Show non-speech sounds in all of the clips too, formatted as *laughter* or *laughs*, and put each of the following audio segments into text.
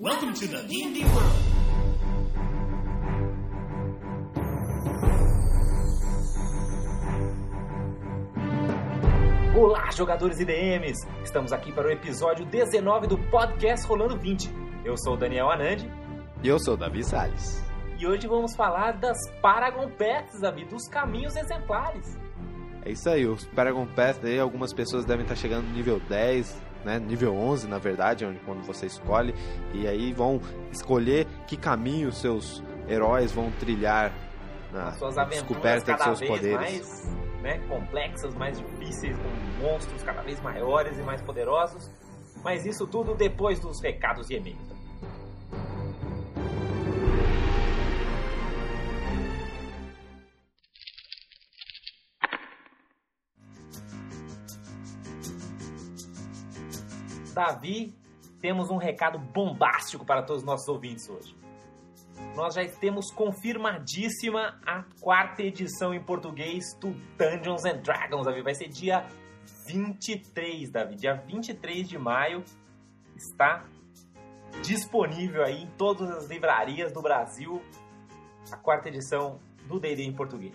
Welcome to the D&D world. Olá, jogadores e DMs! Estamos aqui para o episódio 19 do podcast Rolando 20. Eu sou o Daniel Anandi E eu sou o Davi Salles. e hoje vamos falar das Paragon Pets, Davi, dos caminhos exemplares. É isso aí, os Paragon Pass, daí algumas pessoas devem estar chegando no nível 10, né? Nível 11, na verdade, onde quando você escolhe. E aí vão escolher que caminho seus heróis vão trilhar na As suas aventuras descoberta de seus poderes. mais né, complexas, mais difíceis, com monstros cada vez maiores e mais poderosos. Mas isso tudo depois dos recados e e-mails. Davi, temos um recado bombástico para todos os nossos ouvintes hoje. Nós já temos confirmadíssima a quarta edição em português do Dungeons and Dragons, Davi. Vai ser dia 23, Davi. Dia 23 de maio está disponível aí em todas as livrarias do Brasil a quarta edição do D&D em português.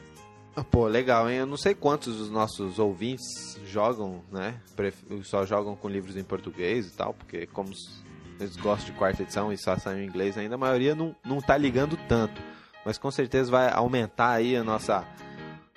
Ah, Pô, legal, hein? Eu não sei quantos dos nossos ouvintes jogam, né? Só jogam com livros em português e tal, porque como eles gostam de quarta edição e só saem em inglês ainda, a maioria não, não tá ligando tanto. Mas com certeza vai aumentar aí a nossa,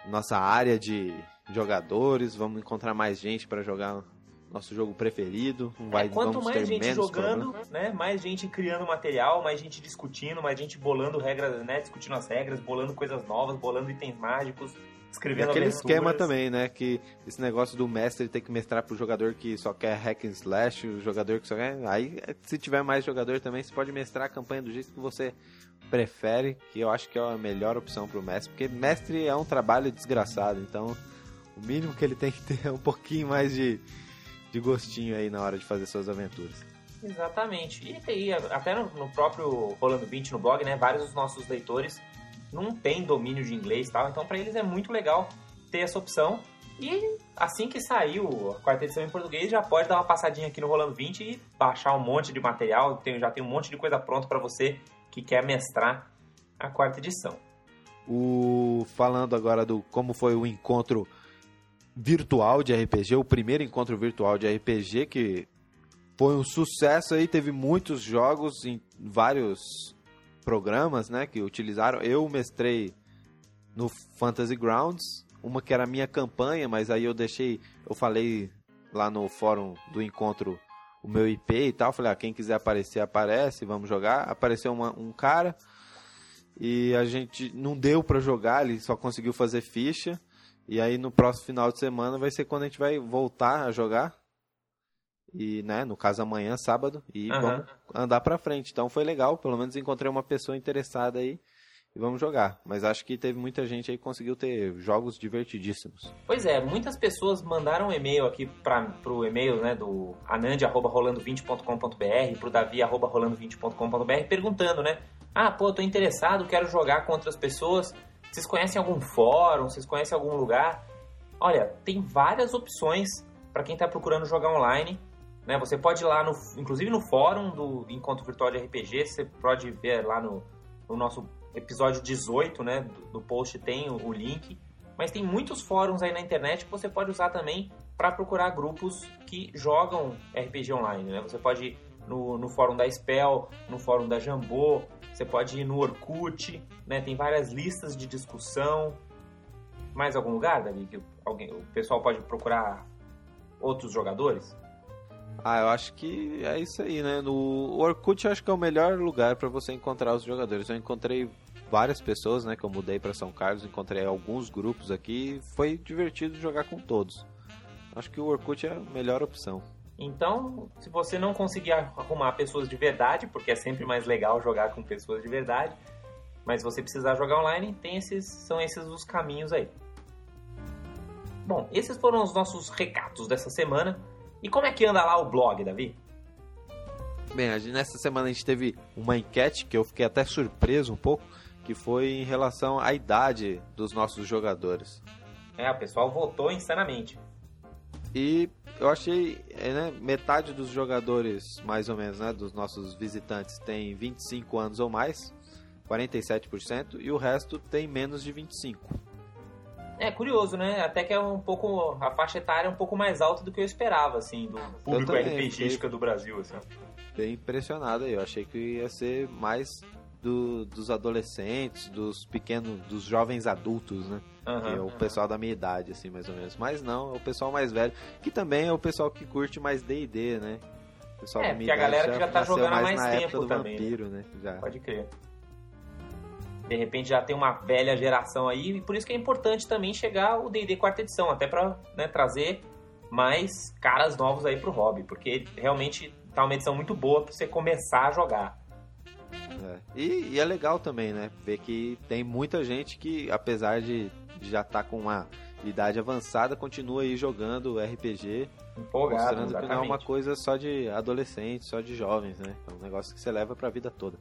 nossa área de jogadores, vamos encontrar mais gente para jogar nosso jogo preferido. Não vai, É, Quanto mais gente jogando, né, mais gente criando material, mais gente discutindo, mais gente bolando regras, né, discutindo as regras, bolando coisas novas, bolando itens mágicos, E escrevendo aquele aventuras. esquema também, né? Que esse negócio do mestre ter que mestrar pro jogador que só quer hack and slash, o jogador que só quer. Aí, se tiver mais jogador também, você pode mestrar a campanha do jeito que você prefere, que eu acho que é a melhor opção pro mestre, porque mestre é um trabalho desgraçado, então o mínimo que ele tem que ter é um pouquinho mais de, de gostinho aí na hora de fazer suas aventuras. Exatamente. E até no, no próprio Rolando 20 no blog, né, vários dos nossos leitores não têm domínio de inglês e tal, então para eles é muito legal ter essa opção. E assim que saiu a quarta edição em português, já pode dar uma passadinha aqui no Rolando 20 e baixar um monte de material, tem, já tem um monte de coisa pronta para você que quer mestrar a quarta edição. O falando agora do como foi o encontro virtual de RPG, o primeiro encontro virtual de RPG que foi um sucesso aí, teve muitos jogos em vários programas, né, que utilizaram. Eu mestrei no Fantasy Grounds, uma que era minha campanha, mas aí eu deixei, eu falei lá no fórum do encontro o meu IP e tal, falei, ah, quem quiser aparecer, aparece, vamos jogar. Apareceu uma- um cara, e a gente não deu pra jogar, ele só conseguiu fazer ficha. E aí no próximo final de semana vai ser quando a gente vai voltar a jogar. E, né, no caso amanhã, sábado, e Aham. vamos andar pra frente. Então foi legal, pelo menos encontrei uma pessoa interessada aí e vamos jogar. Mas acho que teve muita gente aí que conseguiu ter jogos divertidíssimos. Pois é, muitas pessoas mandaram um e-mail aqui para pro e-mail né, do anand.rolando20.com.br, pro davi.rolando20.com.br, perguntando, né? Ah, pô, tô interessado, quero jogar com outras pessoas. Vocês conhecem algum fórum? Vocês conhecem algum lugar? Olha, tem várias opções para quem tá procurando jogar online. Né? Você pode ir lá, no, inclusive no fórum do Encontro Virtual de RPG, você pode ver lá no, no nosso episódio 18 né, do, do post, tem o, o link. Mas tem muitos fóruns aí na internet que você pode usar também para procurar grupos que jogam RPG online. Né? Você pode no, no fórum da Spell, no fórum da Jambô, você pode ir no Orkut, né? tem várias listas de discussão. Mais algum lugar, Davi, que alguém, o pessoal pode procurar outros jogadores? Ah, eu acho que é isso aí, né? No Orkut eu acho que é o melhor lugar para você encontrar os jogadores. Eu encontrei várias pessoas, né? Que eu mudei para São Carlos, encontrei alguns grupos aqui. Foi divertido jogar com todos. Acho que o Orkut é a melhor opção. Então, se você não conseguir arrumar pessoas de verdade, porque é sempre mais legal jogar com pessoas de verdade, mas você precisar jogar online, tem esses, são esses os caminhos aí. Bom, esses foram os nossos recados dessa semana. E como é que anda lá o blog, Davi? Bem, gente- nessa semana a gente teve uma enquete que eu fiquei até surpreso um pouco, que foi em relação à idade dos nossos jogadores. É, o pessoal votou insanamente. E eu achei, é, né, metade dos jogadores, mais ou menos, né, dos nossos visitantes tem 25 anos ou mais, 47%, e o resto tem menos de 25. É curioso, né? Até que é um pouco a faixa etária é um pouco mais alta do que eu esperava, assim, do público RPGística do Brasil, assim. Bem impressionado aí. Eu achei que ia ser mais do, dos adolescentes, dos pequenos, dos jovens adultos, né? Uhum, que é o uhum. pessoal da minha idade, assim, mais ou menos. Mas não, é o pessoal mais velho, que também é o pessoal que curte mais D&D, né? O pessoal é, da minha idade a galera que já tá jogando mais, mais tempo também. Né? Vampiro, né? Já. Pode crer de repente já tem uma velha geração aí, e por isso que é importante também chegar o D&D quarta edição, até para né, trazer mais caras novos aí pro hobby, porque realmente tá uma edição muito boa para você começar a jogar. É. E, e, é legal também, né? Ver que tem muita gente que, apesar de já estar tá com uma idade avançada, continua aí jogando RPG. Empolgado, mostrando exatamente. que não é uma coisa só de adolescentes, só de jovens, né? É um negócio que você leva para a vida toda.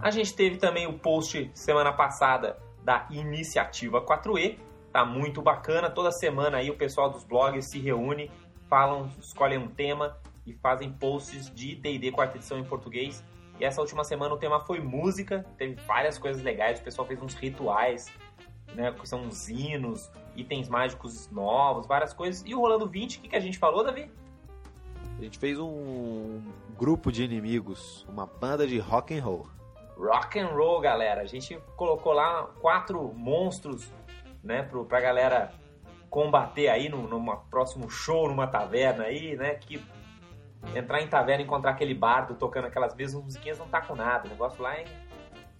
A gente teve também o post semana passada da Iniciativa 4E, tá muito bacana. Toda semana aí o pessoal dos blogs se reúne, falam, escolhem um tema e fazem posts de D&D quarta edição em português. E essa última semana o tema foi música, teve várias coisas legais, o pessoal fez uns rituais, né, que são uns hinos, itens mágicos novos, várias coisas. E o Rolando 20, o que, que a gente falou, Davi? A gente fez um grupo de inimigos, uma banda de rock and roll rock and roll, galera. A gente colocou lá quatro monstros, né, pro, pra galera combater aí no, numa próximo show numa taverna aí, né, que entrar em taverna e encontrar aquele bardo tocando aquelas mesmas musiquinhas não tá com nada. O negócio lá é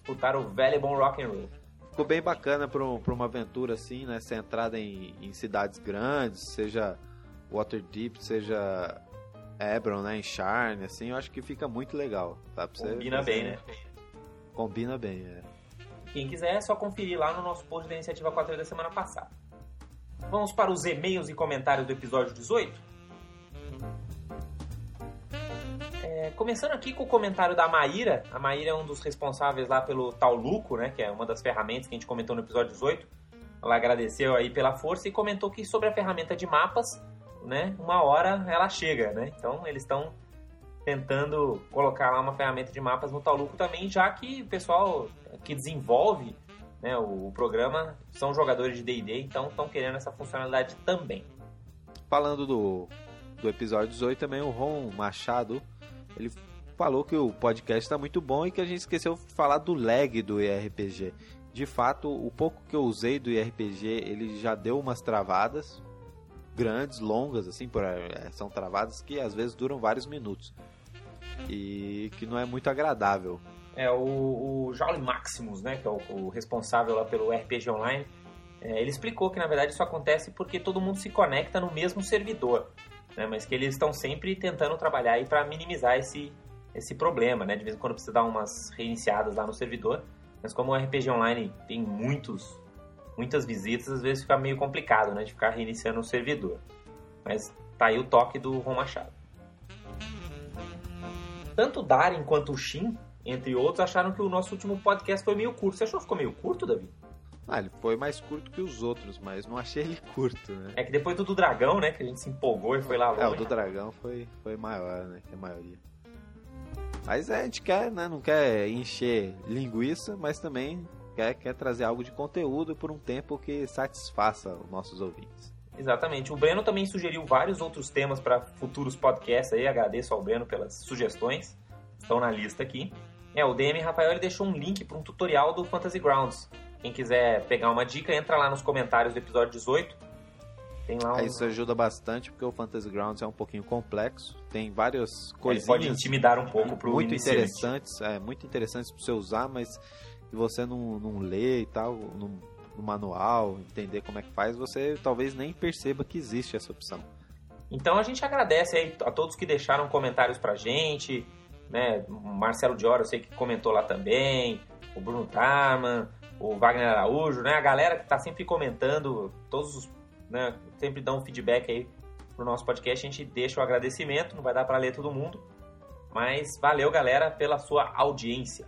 escutar o velho e bom rock and roll. Ficou bem bacana pra, pra uma aventura assim, né, centrada em, em cidades grandes, seja Waterdeep, seja Ebron, né, em Charne, assim, eu acho que fica muito legal. Tá? Pra Combina bem, né? Combina bem, é. Quem quiser é só conferir lá no nosso post da Iniciativa 4 da semana passada. Vamos para os e-mails e comentários do episódio 18? É, começando aqui com o comentário da Maíra. A Maíra é um dos responsáveis lá pelo Tauluco, né? Que é uma das ferramentas que a gente comentou no episódio 18. Ela agradeceu aí pela força e comentou que sobre a ferramenta de mapas, né? Uma hora ela chega, né? Então eles estão tentando colocar lá uma ferramenta de mapas no Tauluco também, já que o pessoal que desenvolve né, o, o programa são jogadores de D&D, então estão querendo essa funcionalidade também. Falando do, do episódio 18 também, o Ron Machado, ele falou que o podcast está muito bom e que a gente esqueceu de falar do lag do IRPG. De fato, o pouco que eu usei do IRPG, ele já deu umas travadas grandes, longas, assim, por, é, são travadas que às vezes duram vários minutos e que não é muito agradável. É, o, o Jolly Maximus, né, que é o, o responsável lá pelo RPG Online, é, ele explicou que na verdade isso acontece porque todo mundo se conecta no mesmo servidor, né, mas que eles estão sempre tentando trabalhar para minimizar esse, esse problema, né, de vez em quando precisa dar umas reiniciadas lá no servidor, mas como o RPG Online tem muitos, muitas visitas, às vezes fica meio complicado, né, de ficar reiniciando o servidor. Mas tá aí o toque do Ron Machado. Tanto o Darren quanto o Shin, entre outros, acharam que o nosso último podcast foi meio curto. Você achou que ficou meio curto, Davi? Ah, ele foi mais curto que os outros, mas não achei ele curto, né? É que depois do do Dragão, né, que a gente se empolgou e foi lá longe. É, o do Dragão foi, foi maior, né, que a maioria. Mas é, a gente quer, né, não quer encher linguiça, mas também quer, quer trazer algo de conteúdo por um tempo que satisfaça os nossos ouvintes. Exatamente. O Breno também sugeriu vários outros temas para futuros podcasts aí. Agradeço ao Breno pelas sugestões. Estão na lista aqui. É, o DM Rafael ele deixou um link para um tutorial do Fantasy Grounds. Quem quiser pegar uma dica, entra lá nos comentários do episódio 18. Tem lá um... Isso ajuda bastante porque o Fantasy Grounds é um pouquinho complexo. Tem várias coisas. pode intimidar um pouco pro muito interessantes, é muito interessantes para você usar, mas que você não, não lê e tal, não no manual, entender como é que faz, você talvez nem perceba que existe essa opção. Então a gente agradece a todos que deixaram comentários pra gente, né? O Marcelo Dior, eu sei que comentou lá também, o Bruno Tarman, o Wagner Araújo, né? A galera que tá sempre comentando, todos os, né, sempre dão um feedback aí pro nosso podcast, a gente deixa o agradecimento, não vai dar para ler todo mundo, mas valeu galera pela sua audiência.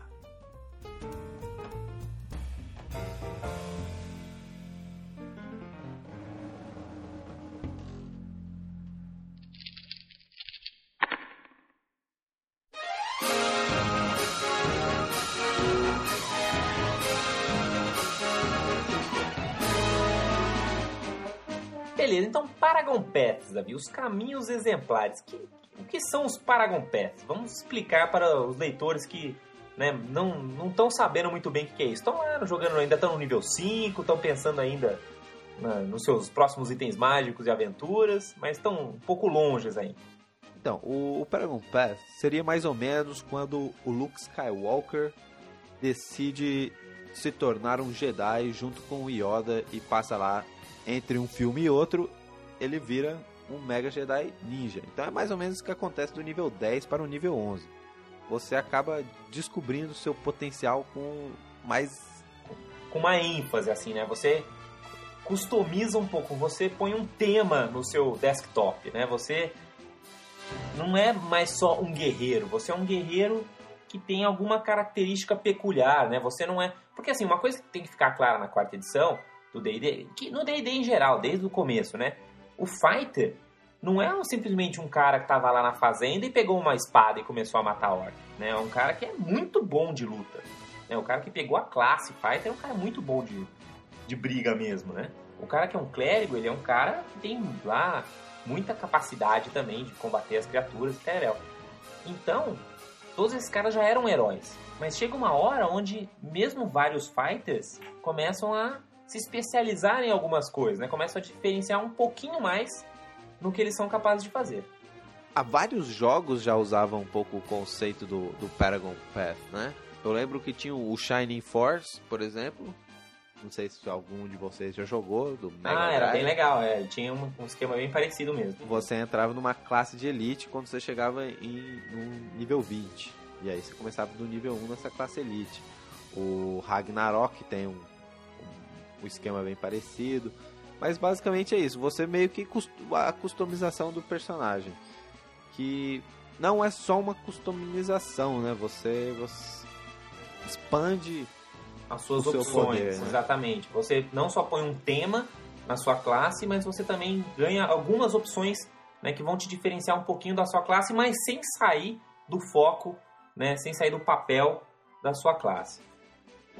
Paragon Paths, Davi, os caminhos exemplares. Que, o que são os Paragon Paths? Vamos explicar para os leitores que né, não estão sabendo muito bem o que é isso. Estão lá jogando, ainda estão no nível 5, estão pensando ainda na, nos seus próximos itens mágicos e aventuras, mas estão um pouco longes ainda. Então, o, o Paragon Path seria mais ou menos quando o Luke Skywalker decide se tornar um Jedi junto com o Yoda e passa lá entre um filme e outro, ele vira um Mega Jedi Ninja. Então é mais ou menos o que acontece do nível 10 para o nível 11. Você acaba descobrindo seu potencial com mais com uma ênfase assim, né? Você customiza um pouco, você põe um tema no seu desktop, né? Você não é mais só um guerreiro, você é um guerreiro que tem alguma característica peculiar, né? Você não é. Porque assim, uma coisa que tem que ficar clara na quarta edição do DD, que no DD em geral, desde o começo, né? O fighter não é simplesmente um cara que tava lá na fazenda e pegou uma espada e começou a matar ordem, né? É um cara que é muito bom de luta. Né? O cara que pegou a classe fighter é um cara muito bom de, de briga mesmo, né? O cara que é um clérigo, ele é um cara que tem lá muita capacidade também de combater as criaturas e terel. Então, todos esses caras já eram heróis. Mas chega uma hora onde mesmo vários fighters começam a se especializar em algumas coisas, né? Começam a diferenciar um pouquinho mais no que eles são capazes de fazer. Há vários jogos já usavam um pouco o conceito do, do Paragon Path, né? Eu lembro que tinha o Shining Force, por exemplo, não sei se algum de vocês já jogou do Mega Ah, era Drive. bem legal, é. Tinha um, um esquema bem parecido mesmo. Você entrava numa classe de elite quando você chegava em no nível 20. E aí você começava do nível 1 nessa classe elite. O Ragnarok tem um, um esquema bem parecido. Mas basicamente é isso. Você meio que a customização do personagem. Que não é só uma customização, né? Você, você expande as suas o opções, poder, né? exatamente. Você não só põe um tema na sua classe, mas você também ganha algumas opções né, que vão te diferenciar um pouquinho da sua classe, mas sem sair do foco, né, sem sair do papel da sua classe.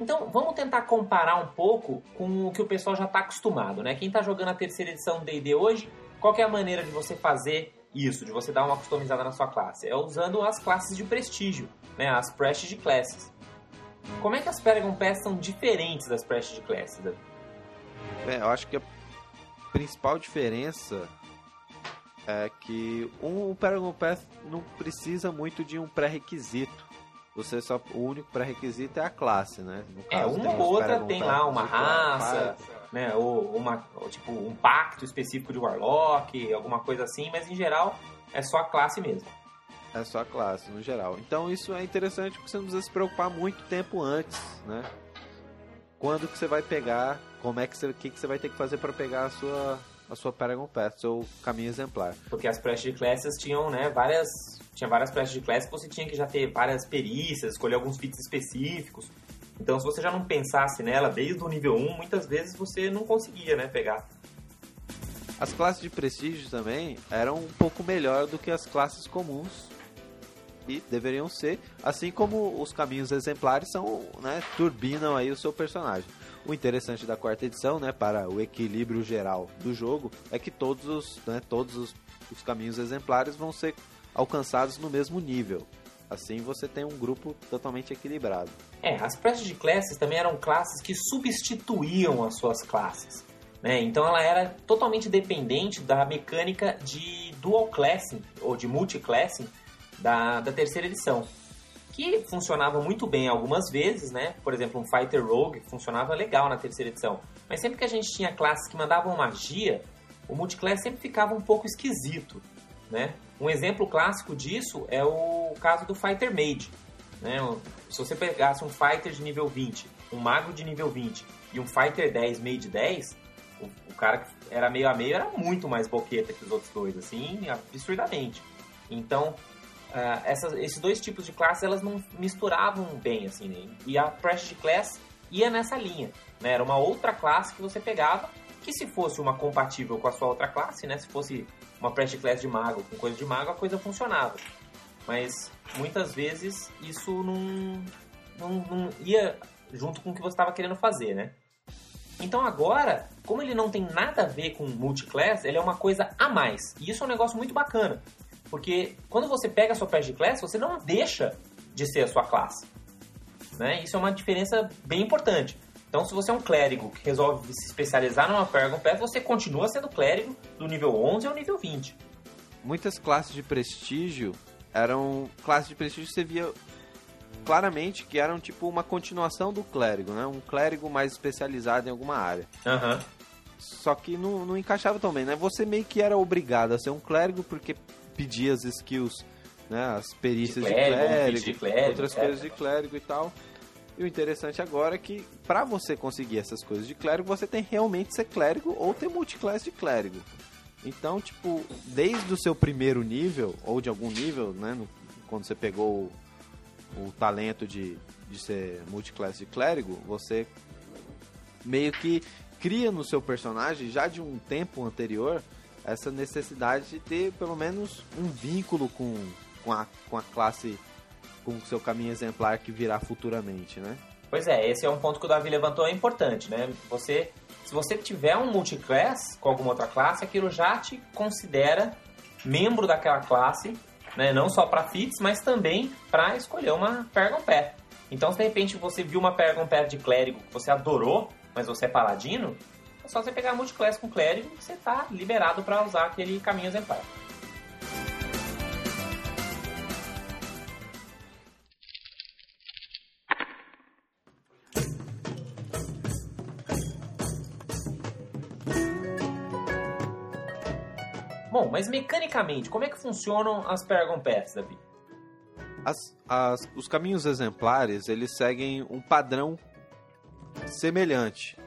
Então, vamos tentar comparar um pouco com o que o pessoal já está acostumado, né? Quem está jogando a terceira edição do D&D hoje, qual é a maneira de você fazer isso, de você dar uma customizada na sua classe? É usando as classes de prestígio, né? As Prestige Classes. Como é que as Paragon Pass são diferentes das Prestige Classes? É, eu acho que a principal diferença é que um, o Paragon Pass não precisa muito de um pré-requisito. Você só o único pré-requisito é a classe, né? É, caso, uma tem ou outra tem lá uma raça, né? Ou uma, ou tipo um pacto específico de Warlock, alguma coisa assim, mas em geral é só a classe mesmo. É só a classe, no geral. Então isso é interessante porque você não precisa se preocupar muito tempo antes, né? Quando que você vai pegar, como é que você, o que, que você vai ter que fazer para pegar a sua, a sua Paragon Path, seu caminho exemplar. Porque as Prestige Classes tinham, né, várias. Tinha várias Classes que você tinha que já ter várias perícias, escolher alguns feats específicos. Então, se você já não pensasse nela desde o nível 1, muitas vezes você não conseguia, né, pegar. As classes de prestígio também eram um pouco melhor do que as classes comuns. E deveriam ser, assim como os caminhos exemplares são, né, turbinam aí o seu personagem. O interessante da quarta edição, né, para o equilíbrio geral do jogo, é que todos os, né, todos os, os caminhos exemplares vão ser alcançados no mesmo nível. Assim você tem um grupo totalmente equilibrado. É, as Prestige Classes também eram classes que substituíam as suas classes. Né? Então ela era totalmente dependente da mecânica de dual classing ou de multiclassing da, da terceira edição. Que funcionava muito bem algumas vezes, né? Por exemplo, um Fighter Rogue funcionava legal na terceira edição. Mas sempre que a gente tinha classes que mandavam magia, o multiclass sempre ficava um pouco esquisito, né? Um exemplo clássico disso é o caso do Fighter Mage. Né? Se você pegasse um Fighter de nível 20, um Mago de nível 20 e um Fighter 10 Mage 10, o, o cara que era meio a meio era muito mais boqueta que os outros dois, assim, absurdamente. Então, uh, essas, esses dois tipos de classes, elas não misturavam bem, assim, né? E a Prestige Class ia nessa linha, né? Era uma outra classe que você pegava, que se fosse uma compatível com a sua outra classe, né? Se fosse uma Prestige Class de mago com coisa de mago, a coisa funcionava. Mas, muitas vezes, isso não, não, não ia junto com o que você estava querendo fazer, né? Então agora, como ele não tem nada a ver com multiclass, ele é uma coisa a mais. E isso é um negócio muito bacana. Porque quando você pega a sua page class, você não deixa de ser a sua classe. Né? Isso é uma diferença bem importante. Então, se você é um clérigo que resolve se especializar numa Paragon Path, você continua sendo clérigo do nível 11 ao nível 20. Muitas classes de prestígio eram classes de prestígio que você via claramente que eram tipo uma continuação do clérigo, né? Um clérigo mais especializado em alguma área. Aham. Só que não, não encaixava tão bem, né? Você meio que era obrigado a ser um clérigo porque pedia as skills, né? As perícias de De clérigo, clérigo, um feat de clérigo, outras etc. coisas de clérigo e tal. E o interessante agora é que pra você conseguir essas coisas de clérigo, você tem realmente ser clérigo ou ter multiclass de clérigo. Então, tipo, desde o seu primeiro nível, ou de algum nível, né? no- quando você pegou o, o talento de, de ser multiclass de clérigo, você meio que cria no seu personagem, já de um tempo anterior, essa necessidade de ter pelo menos um vínculo com, com, a, com a classe, com o seu caminho exemplar que virá futuramente, né? Pois é, esse é um ponto que o Davi levantou, é importante, né? Você, se você tiver um multiclass com alguma outra classe, aquilo já te considera membro daquela classe, né? Não só para feats, mas também para escolher uma Paragon Path. Então, se de repente você viu uma Paragon Path de clérigo que você adorou, mas você é paladino, é só você pegar multiclass com clérigo que você tá liberado para usar aquele caminho exemplar. Bom, mas mecanicamente, como é que funcionam as Paragon Paths, Davi? As- as- os caminhos exemplares, eles seguem um padrão semelhante,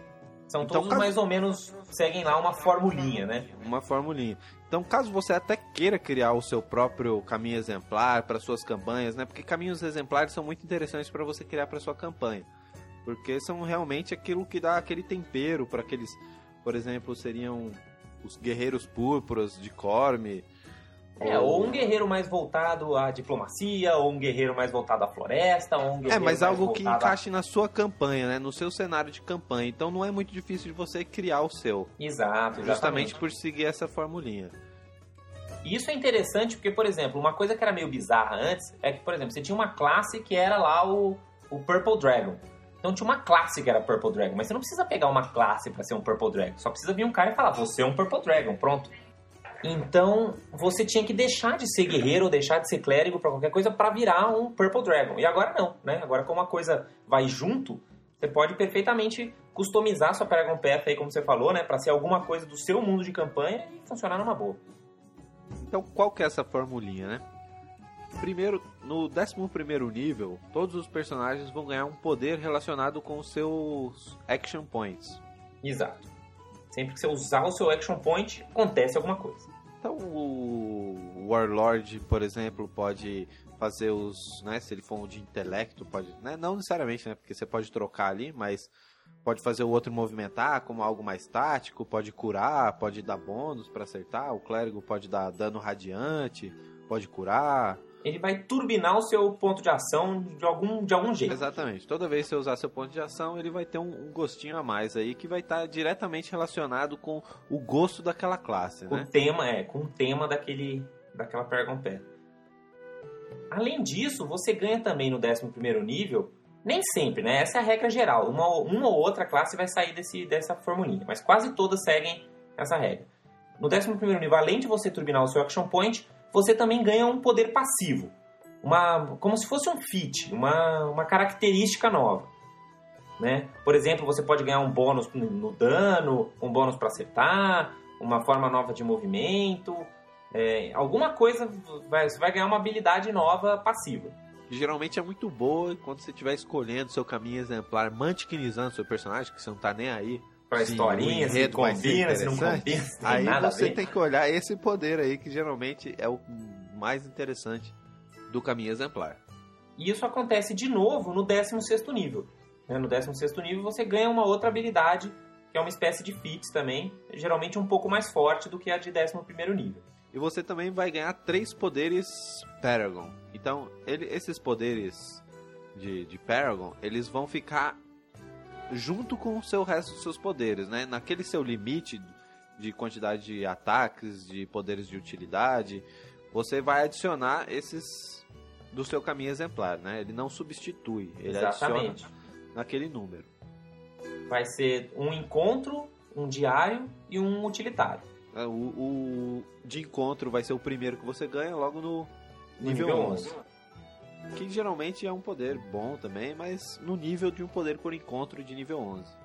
São Então, todos caso- mais ou menos seguem lá uma formulinha, né? uma formulinha. Então, caso você até queira criar o seu próprio caminho exemplar para suas campanhas, né? Porque caminhos exemplares são muito interessantes para você criar para sua campanha, porque são realmente aquilo que dá aquele tempero para aqueles, por exemplo, seriam os guerreiros púrpuras de Corme. É, ou um guerreiro mais voltado à diplomacia, ou um guerreiro mais voltado à floresta, ou um É, guerreiro mas mais algo que a- encaixe na sua campanha, né? No seu cenário de campanha. Então não é muito difícil de você criar o seu. Exato, exatamente. Justamente por seguir essa formulinha. E isso é interessante porque, por exemplo, uma coisa que era meio bizarra antes é que, por exemplo, você tinha uma classe que era lá o, o Purple Dragon. Então tinha uma classe que era Purple Dragon, mas você não precisa pegar uma classe pra ser um Purple Dragon. Só precisa vir um cara e falar, você é um Purple Dragon, pronto. Então você tinha que deixar de ser guerreiro ou deixar de ser clérigo pra qualquer coisa pra virar um Purple Dragon. E agora não, né? Agora como a coisa vai junto, você pode perfeitamente customizar sua Paragon Path aí, como você falou, né? Pra ser alguma coisa do seu mundo de campanha e funcionar numa boa. Então, qual que é essa formulinha, né? Primeiro, no 11º nível, todos os personagens vão ganhar um poder relacionado com os seus action points. Exato. Sempre que você usar o seu action point, acontece alguma coisa. Então, o Warlord, por exemplo, pode fazer os, né, se ele for um de intelecto, pode, né, não necessariamente, né, porque você pode trocar ali, mas pode fazer o outro movimentar como algo mais tático, pode curar, pode dar bônus pra acertar, o clérigo pode dar dano radiante, pode curar. Ele vai turbinar o seu ponto de ação de algum, de algum jeito. Exatamente. Toda vez que você usar seu ponto de ação, ele vai ter um, um gostinho a mais aí que vai estar diretamente relacionado com o gosto daquela classe, Com né? o tema, é, com o tema daquele, daquela Paragon Path. Além disso, você ganha também no 11º nível, nem sempre, né? Essa é a regra geral. Uma, ou- uma ou outra classe vai sair desse, dessa formulinha, mas quase todas seguem essa regra. No 11º nível, além de você turbinar o seu Action Point, você também ganha um poder passivo. Uma, como se fosse um feat, uma, uma característica nova. Né? Por exemplo, você pode ganhar um bônus no- no dano, um bônus para acertar, uma forma nova de movimento, é, alguma coisa vai, você vai ganhar uma habilidade nova passiva. geralmente é muito boa quando você estiver escolhendo seu caminho exemplar, mantiquinizando seu personagem, que você não tá nem aí. Pra se historinha, se combina, se não combina, se tem Aí nada a você tem que olhar esse poder aí, que geralmente é o mais interessante do caminho exemplar. E isso acontece de novo no 16º nível. né? No 16º nível você ganha uma outra habilidade, que é uma espécie de feats também, geralmente um pouco mais forte do que a de 11º nível. E você também vai ganhar três poderes Paragon. Então, ele- esses poderes de, de Paragon, eles vão ficar junto com o seu resto dos seus poderes, né? Naquele seu limite de quantidade de ataques, de poderes de utilidade, você vai adicionar esses do seu caminho exemplar, né? Ele não substitui, ele Exatamente. adiciona naquele número. Vai ser um encontro, um diário e um utilitário. É, O, o de encontro vai ser o primeiro que você ganha logo no nível, nível 11. Que geralmente é um poder bom também, mas no nível de um poder por encontro de nível 11.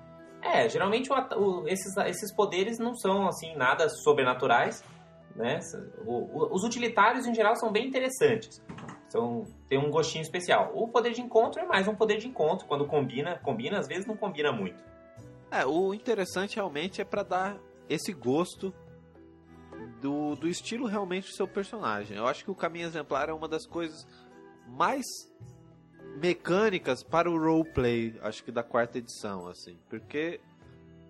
É, geralmente o o- esses, esses poderes não são assim nada sobrenaturais, né? O- os utilitários em geral são bem interessantes. São, tem um gostinho especial. O poder de encontro é mais um poder de encontro. Quando combina, combina, às vezes não combina muito. É, o interessante realmente é pra dar esse gosto do, do estilo realmente do seu personagem. Eu acho que o caminho exemplar é uma das coisas mais mecânicas para o roleplay, acho que da quarta edição, assim, porque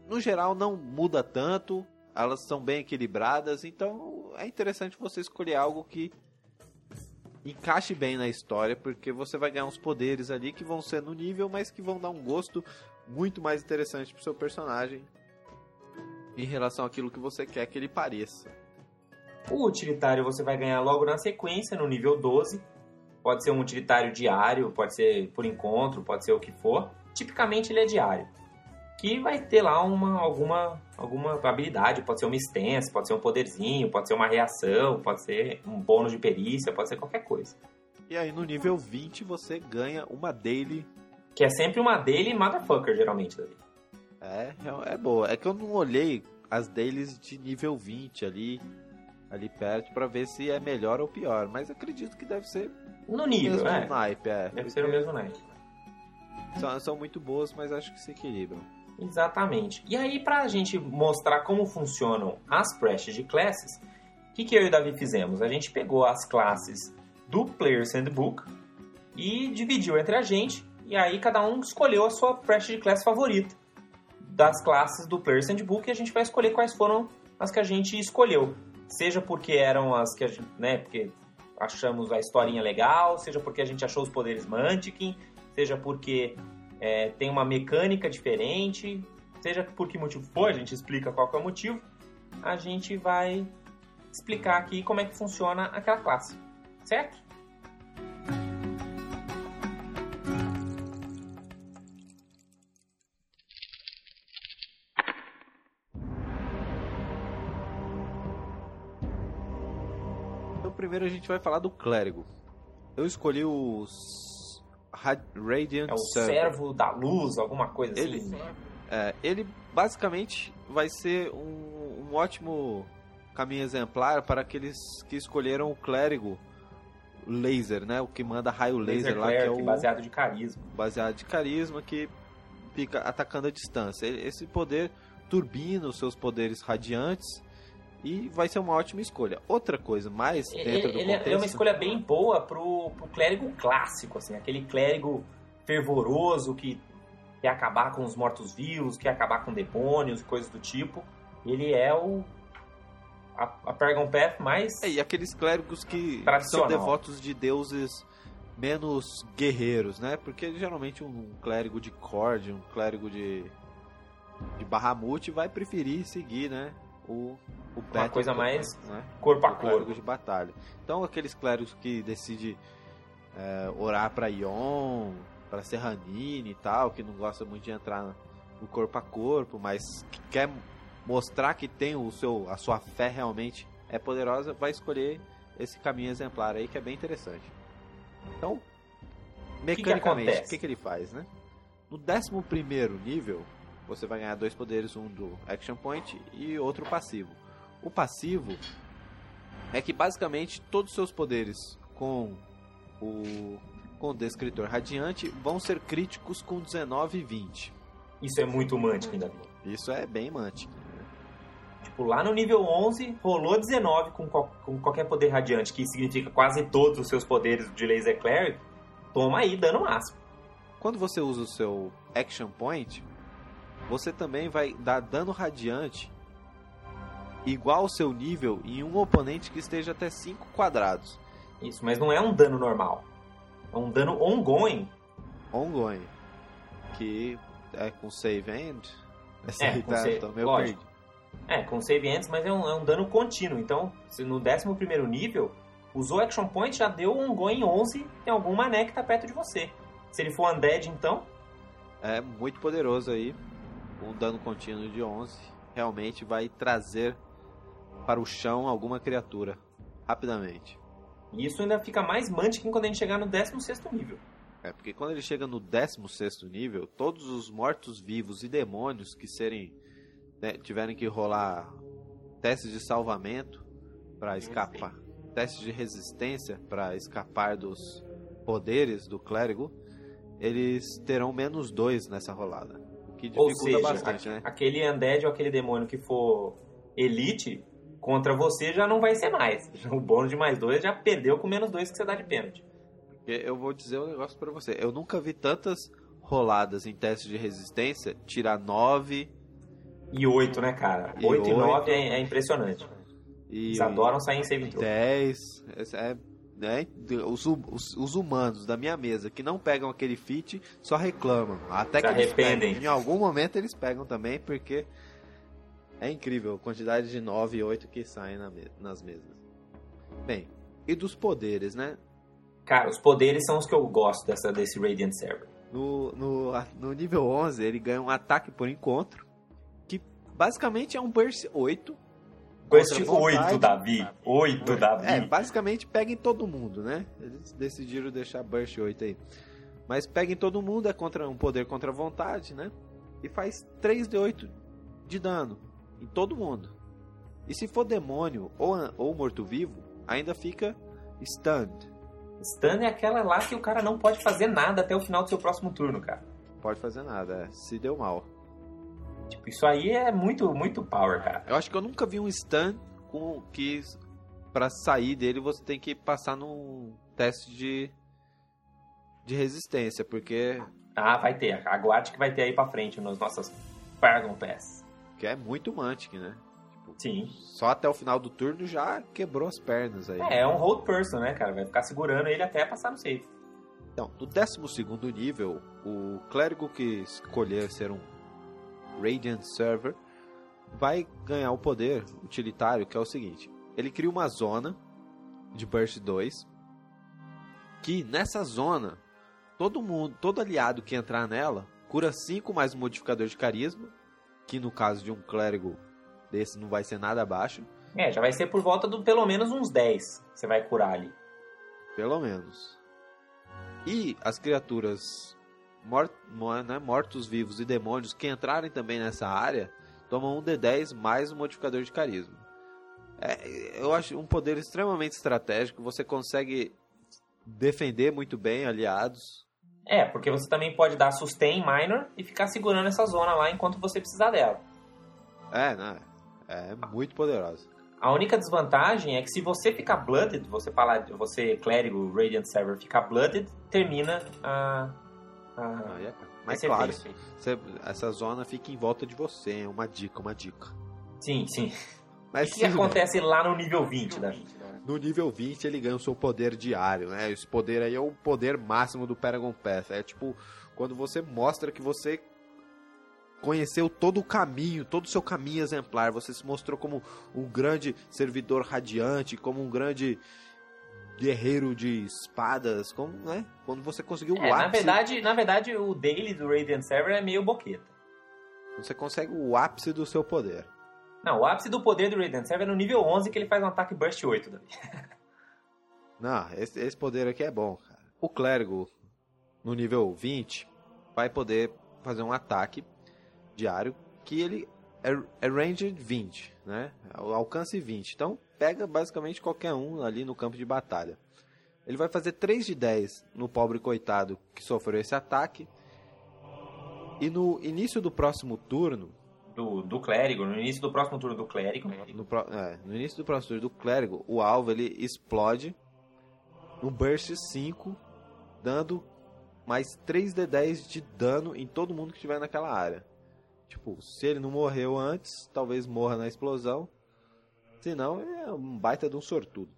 no geral não muda tanto, elas são bem equilibradas, então é interessante você escolher algo que encaixe bem na história, porque você vai ganhar uns poderes ali que vão ser no nível, mas que vão dar um gosto muito mais interessante pro seu personagem em relação àquilo que você quer que ele pareça. O utilitário você vai ganhar logo na sequência, no nível 12. Pode ser um utilitário diário, pode ser por encontro, pode ser o que for. Tipicamente ele é diário. Que vai ter lá uma, alguma, alguma habilidade, pode ser uma stance, pode ser um poderzinho, pode ser uma reação, pode ser um bônus de perícia, pode ser qualquer coisa. E aí no nível 20 você ganha uma daily. Que é sempre uma daily motherfucker, geralmente, Davi. É, é boa. É que eu não olhei as dailies de nível 20 ali ali perto pra ver se é melhor ou pior, mas acredito que deve ser No nível, mesmo é. naipe, é. Deve ser o mesmo naipe. São, são muito boas, mas acho que se equilibram. Exatamente. E aí, pra gente mostrar como funcionam as Prestige Classes, o que, que eu e o Davi fizemos? A gente pegou as classes do Player's Handbook e dividiu entre a gente, e aí cada um escolheu a sua Prestige Class favorita das classes do Player's Handbook e a gente vai escolher quais foram as que a gente escolheu. Seja porque eram as que a gente, né, porque achamos a historinha legal, seja porque a gente achou os poderes Mantiquin, seja porque é, tem uma mecânica diferente, seja por que motivo for, a gente explica qual é o motivo, a gente vai explicar aqui como é que funciona aquela classe, certo? Primeiro a gente vai falar do clérigo. Eu escolhi os Ra- Radiant É o Server. servo da luz, alguma coisa assim. Ele- É, ele basicamente vai ser um, um ótimo caminho exemplar para aqueles que escolheram o clérigo laser, né? O que manda raio laser, Laser lá, que é o baseado de carisma. baseado de carisma que fica atacando a distância. Esse poder turbina os seus poderes radiantes e vai ser uma ótima escolha. Outra coisa, mais Ele, dentro do ele contexto... ele é uma escolha bem boa pro, pro clérigo clássico, assim, aquele clérigo fervoroso que quer acabar com os mortos-vivos, quer acabar com demônios, coisas do tipo. Ele é o a, a Paragon Path mais É, e aqueles clérigos que são devotos de deuses menos guerreiros, né? Porque geralmente um clérigo de Cord, um clérigo de de Bahamut vai preferir seguir, né? O o Uma coisa mais né? corpo a corpo. de batalha. Então aqueles clérigos que decidem é, orar para Ion, para Serranine e tal, que não gosta muito de entrar no corpo a corpo, mas que quer mostrar que tem o seu a sua fé realmente é poderosa, vai escolher esse caminho exemplar aí que é bem interessante. Então, mecanicamente, o acontece? que, que ele faz, né? No 11 primeiro nível, você vai ganhar dois poderes, um do Action Point e outro passivo. O passivo é que basicamente todos os seus poderes com o com o descritor radiante vão ser críticos com 19 e 20. Isso é muito Mantic, ainda. Isso é bem Mantic. Tipo, lá no nível 11, rolou 19 com, qual- com qualquer poder radiante, que significa quase todos os seus poderes de Laser Cleric. Toma aí, dano máximo. Quando você usa o seu Action Point, você também vai dar dano radiante igual ao seu nível em um oponente que esteja até 5 quadrados. Isso, mas não é um dano normal. É um dano ongoing. ongoing. Que é com save end? Essa É, aí com tá, save- tô meio lógico. É, com save antes, mas é um, é um dano contínuo. Então, se no 11 nível, usou Action Point, já deu um em 11 em algum mané que tá perto de você. Se ele for Undead, então, É muito poderoso aí. Um dano contínuo de 11 realmente vai trazer para o chão alguma criatura rapidamente. isso ainda fica mais Mantiquin quando a gente chegar no 16 nível. É, porque quando ele chega no 16 nível, todos os mortos-vivos e demônios que serem né, tiverem que rolar testes de salvamento para escapar, testes de resistência para escapar dos poderes do clérigo, eles terão menos 2 nessa rolada. Que Ou dificulta seja, bastante, a- né? aquele Undead ou aquele demônio que for Elite, contra você já não vai ser mais. *laughs* O bônus de mais 2 já perdeu com menos 2 que você dá de pênalti. Porque eu vou dizer um negócio pra você. Eu nunca vi tantas roladas em testes de resistência tirar 9 E 8, né, cara? E 8 e oito. 9 é, é impressionante. e Eles adoram sair em save throw. 10. Esse É, né? os, hu- os, os humanos da minha mesa que não pegam aquele fit só reclamam. Até Se que arrependem. pegam. Em algum momento eles pegam também, porque é incrível a quantidade de 9 e 8 que saem na me- nas mesas. Bem, e dos poderes, né? Cara, os poderes são os que eu gosto dessa, desse Radiant Server. No, no, no nível 11, ele ganha um ataque por encontro, que basicamente é um Burst 8. Burst contra vontade. 8, Davi. 8, Davi. É, basicamente pega em todo mundo, né? Eles decidiram deixar Burst 8 aí. Mas pega em todo mundo, é contra um poder contra a vontade, né? E faz 3 de 8 de dano em todo mundo. E se for demônio ou, ou morto-vivo, ainda fica stunned. Stun é aquela lá que o cara não pode fazer nada até o final do seu próximo turno, cara. Pode fazer nada, é, se deu mal. Tipo, isso aí é muito, muito power, cara. Eu acho que eu nunca vi um stun com que para sair dele você tem que passar num teste de de resistência, porque Ah, vai ter. Aguarde que vai ter aí pra frente nas nossas Paragon Pass. que é muito Mantic, né? Tipo, Sim. só até o final do turno já quebrou as pernas aí. É, é um hold person, né, cara? Vai ficar segurando ele até passar no save. Então, no 12 nível, o clérigo que escolher ser um Radiant Server vai ganhar o poder utilitário, que é o seguinte: ele cria uma zona de Burst 2, que nessa zona, todo mundo, todo aliado que entrar nela, cura 5 mais um modificador de carisma, que no caso de um clérigo desse não vai ser nada abaixo, É, já vai ser por volta do pelo menos uns 10 que você vai curar ali. Pelo menos. E as criaturas mor mo- né, mortos-vivos e demônios que entrarem também nessa área tomam um D10 mais um modificador de carisma. É, eu acho um poder extremamente estratégico. Você consegue defender muito bem aliados. É, porque você também pode dar sustain minor e ficar segurando essa zona lá enquanto você precisar dela. É, né? É muito poderoso. A única desvantagem é que se você ficar blooded, você você clérigo Radiant Server ficar blooded, termina a, a Aí é- Mas esse claro, você- essa zona fica em volta de você. É uma dica, uma dica. Sim, sim. Mas O que sim, acontece lá no nível 20, Davi? No nível 20 ele ganha o seu poder diário, né? Esse poder aí é o poder máximo do Paragon Pass. É tipo, quando você mostra que você conheceu todo o caminho, todo o seu caminho exemplar. Você se mostrou como um grande servidor radiante, como um grande guerreiro de espadas, como, né? Quando você conseguiu o É, na ápice, verdade, na verdade, o daily do Radiant Server é meio boqueta. você consegue o ápice do seu poder. Não, o ápice do poder do Radiant Server é no nível 11 que ele faz um ataque Burst 8, Davi. *laughs* Não, esse, esse poder aqui é bom, cara. O clérigo, no nível 20, vai poder fazer um ataque diário que ele é, é range 20, né? O alcance 20. Então, pega basicamente qualquer um ali no campo de batalha. Ele vai fazer 3 de 10 no pobre coitado que sofreu esse ataque. E no início do próximo turno, Do, do clérigo, no início do próximo turno do clérigo. no, pro- é, no início do próximo turno do clérigo, o alvo ele explode no burst 5, dando mais 3d10 de dano em todo mundo que estiver naquela área. Tipo, se ele não morreu antes, talvez morra na explosão. Se não, é um baita de um sortudo.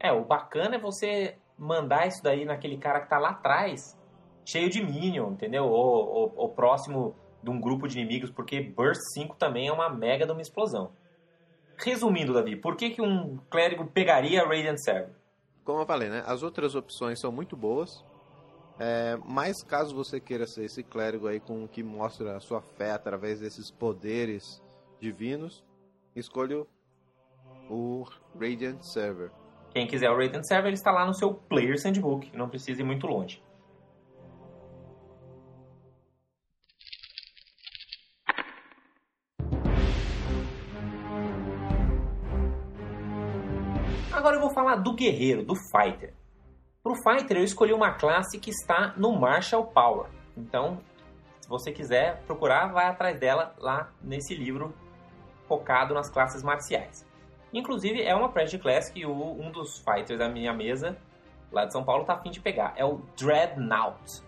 É, o bacana é você mandar isso daí naquele cara que tá lá atrás, cheio de minion, entendeu? Ou, ou, ou próximo de um grupo de inimigos, porque Burst 5 também é uma mega de uma explosão. Resumindo, Davi, por que, que um clérigo pegaria Radiant Server? Como eu falei, né? As outras opções são muito boas. É, mas caso você queira ser esse clérigo aí com que mostra a sua fé através desses poderes divinos, escolha o Radiant Server. Quem quiser o Radiant Server, ele está lá no seu Player Sandbook, não precisa ir muito longe. Agora eu vou falar do guerreiro, do fighter. Para o fighter eu escolhi uma classe que está no Martial Power. Então, se você quiser procurar, vai atrás dela lá nesse livro focado nas classes marciais. Inclusive, é uma Pressure Class que o, um dos fighters da minha mesa, lá de São Paulo, tá afim de pegar. É o Dreadnought.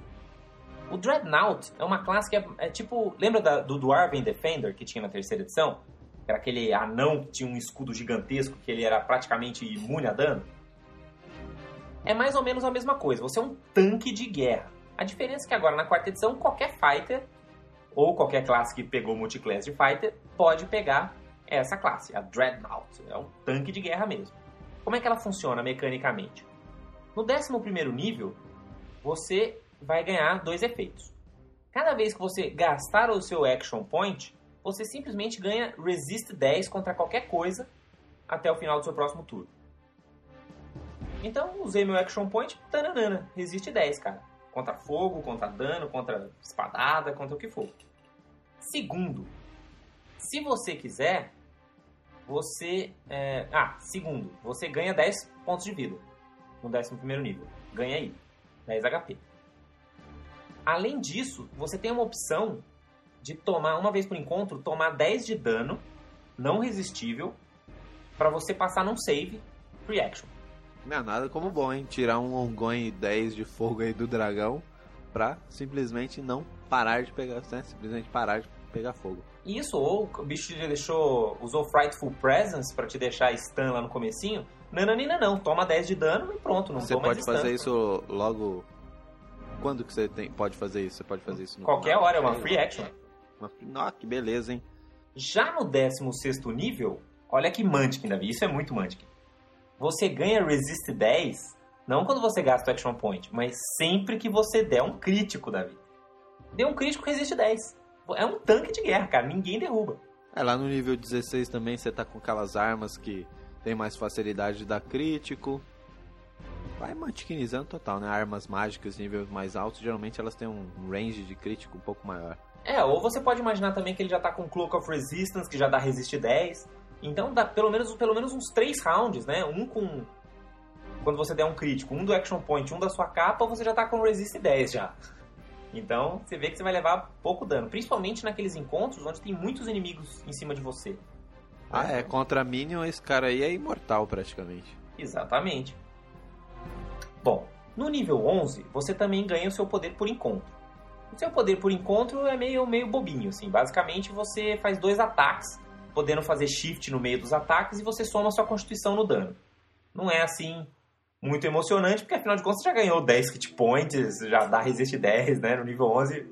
O Dreadnought é uma classe que é, é tipo... Lembra da, do Dwarven Defender que tinha na terceira edição? Era aquele anão que tinha um escudo gigantesco que ele era praticamente imune a dano? É mais ou menos a mesma coisa. Você é um tanque de guerra. A diferença é que agora na quarta edição, qualquer fighter, ou qualquer classe que pegou multiclass de fighter, pode pegar essa classe, a Dreadnought. É um tanque de guerra mesmo. Como é que ela funciona mecanicamente? No 11 nível, você vai ganhar dois efeitos. Cada vez que você gastar o seu Action Point, você simplesmente ganha Resist 10 contra qualquer coisa até o final do seu próximo turno. Então, usei meu Action Point, tananana, resiste 10, cara. Contra fogo, contra dano, contra espadada, contra o que for. Segundo, se você quiser, você. É... Ah, segundo, você ganha 10 pontos de vida no 11 nível. Ganha aí, 10 HP. Além disso, você tem uma opção de tomar, uma vez por encontro, tomar 10 de dano não resistível para você passar num save free action. Não é nada como bom, hein? Tirar um ongoing 10 de fogo aí do dragão pra simplesmente não parar de pegar, né? Simplesmente parar de pegar fogo. Isso, ou o bicho já deixou, usou Frightful Presence para te deixar stun lá no comecinho. Nananina não, toma 10 de dano e pronto, não Você pode fazer isso logo... Quando que você tem, pode fazer isso? Você pode fazer isso no Qualquer hora, é uma free action. Ah, que beleza, hein? Já no 16 nível, olha que Mantic, Davi, isso é muito Mantic. Você ganha Resist 10, não quando você gasta o Action Point, mas sempre que você der um crítico, Davi. Deu um crítico, resiste 10. É um tanque de guerra, cara, ninguém derruba. É, lá no nível 16 também você tá com aquelas armas que tem mais facilidade de dar crítico. Vai mantiquinizando total, né? Armas mágicas níveis mais altos, geralmente elas têm um range de crítico um pouco maior. É, ou você pode imaginar também que ele já tá com Cloak of Resistance, que já dá Resist 10. Então dá pelo menos, pelo menos uns 3 rounds, né? Um com. Quando você der um crítico, um do Action Point, um da sua capa, você já tá com Resist 10 já. Então você vê que você vai levar pouco dano, principalmente naqueles encontros onde tem muitos inimigos em cima de você. Ah, é, contra Minion esse cara aí é imortal praticamente. Exatamente. Bom, no nível 11 você também ganha o seu poder por encontro. O seu poder por encontro é meio, meio bobinho, assim. Basicamente você faz dois ataques, podendo fazer shift no meio dos ataques e você soma sua constituição no dano. Não é assim muito emocionante, porque afinal de contas você já ganhou 10 hit points, já dá resist 10, né? No nível 11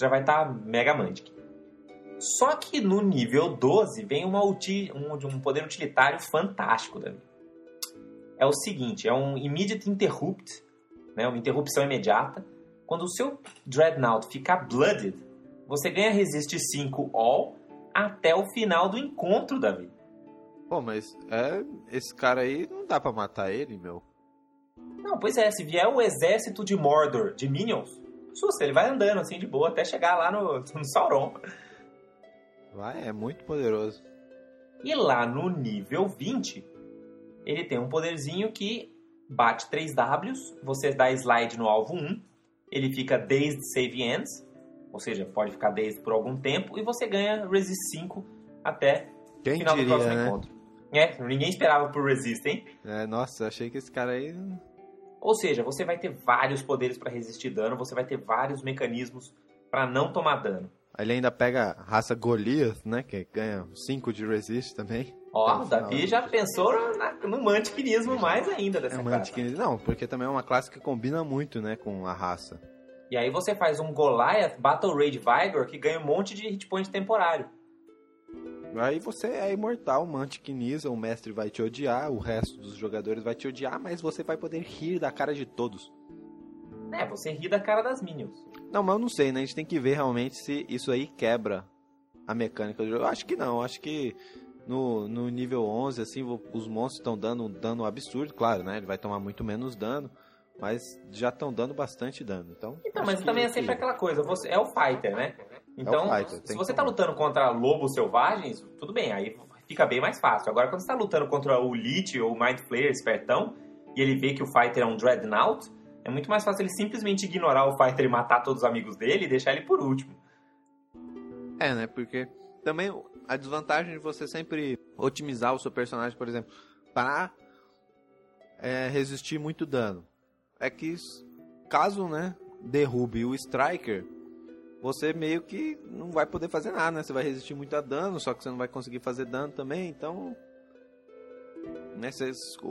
já vai estar tá mega mantic. Só que no nível 12 vem uma uti um, um poder utilitário fantástico, Davi. É o seguinte, é um Immediate Interrupt, né? uma interrupção imediata. Quando o seu Dreadnought ficar Blooded, você ganha Resist 5 All até o final do encontro, Davi. Pô, mas é, esse cara aí não dá pra matar ele, meu. Não, pois é, se vier o exército de Mordor, de Minions, sussa, ele vai andando assim de boa até chegar lá no, *laughs* no Sauron. Vai, é muito poderoso. E lá no nível 20, ele tem um poderzinho que bate 3 Ws, você dá slide no alvo 1, ele fica desde save ends, ou seja, pode ficar desde por algum tempo, e você ganha resist 5 até Quem o final diria, do próximo né? encontro. É, ninguém esperava por resist, hein? É, nossa, achei que esse cara aí. Ou seja, você vai ter vários poderes para resistir dano, você vai ter vários mecanismos para não tomar dano. Ele ainda pega a raça Goliath, né? Que ganha 5 de resist também. Ó, o Davi não, já pensou na- no mantiquinismo mais ainda dessa É classe. Não, porque também é uma classe que combina muito, né, com a raça. E aí você faz um Goliath Battle Rage Vigor que ganha um monte de hit point temporário. Aí você é imortal, Mantiquiniza, o mestre vai te odiar, o resto dos jogadores vai te odiar, mas você vai poder rir da cara de todos. É, você ri da cara das minions. Não, mas eu não sei, né? A gente tem que ver realmente se isso aí quebra a mecânica do jogo. Eu acho que não, acho que no, no nível 11, assim, os monstros estão dando um dano absurdo, claro, né? Ele vai tomar muito menos dano, mas já estão dando bastante dano. Então, então mas também é sempre aquela coisa, você é o fighter, né? Então, é fighter, se você tá lutando contra lobos selvagens, tudo bem, aí fica bem mais fácil. Agora, quando você tá lutando contra o Lich ou o Mind Flayer espertão, e ele vê que o fighter é um Dreadnought, é muito mais fácil ele simplesmente ignorar o fighter e matar todos os amigos dele e deixar ele por último. É, né? Porque também a desvantagem de você sempre otimizar o seu personagem, por exemplo, para é, resistir muito dano, é que caso, né, derrube o Striker, você meio que não vai poder fazer nada, né? Você vai resistir muito a dano, só que você não vai conseguir fazer dano também, então... Né,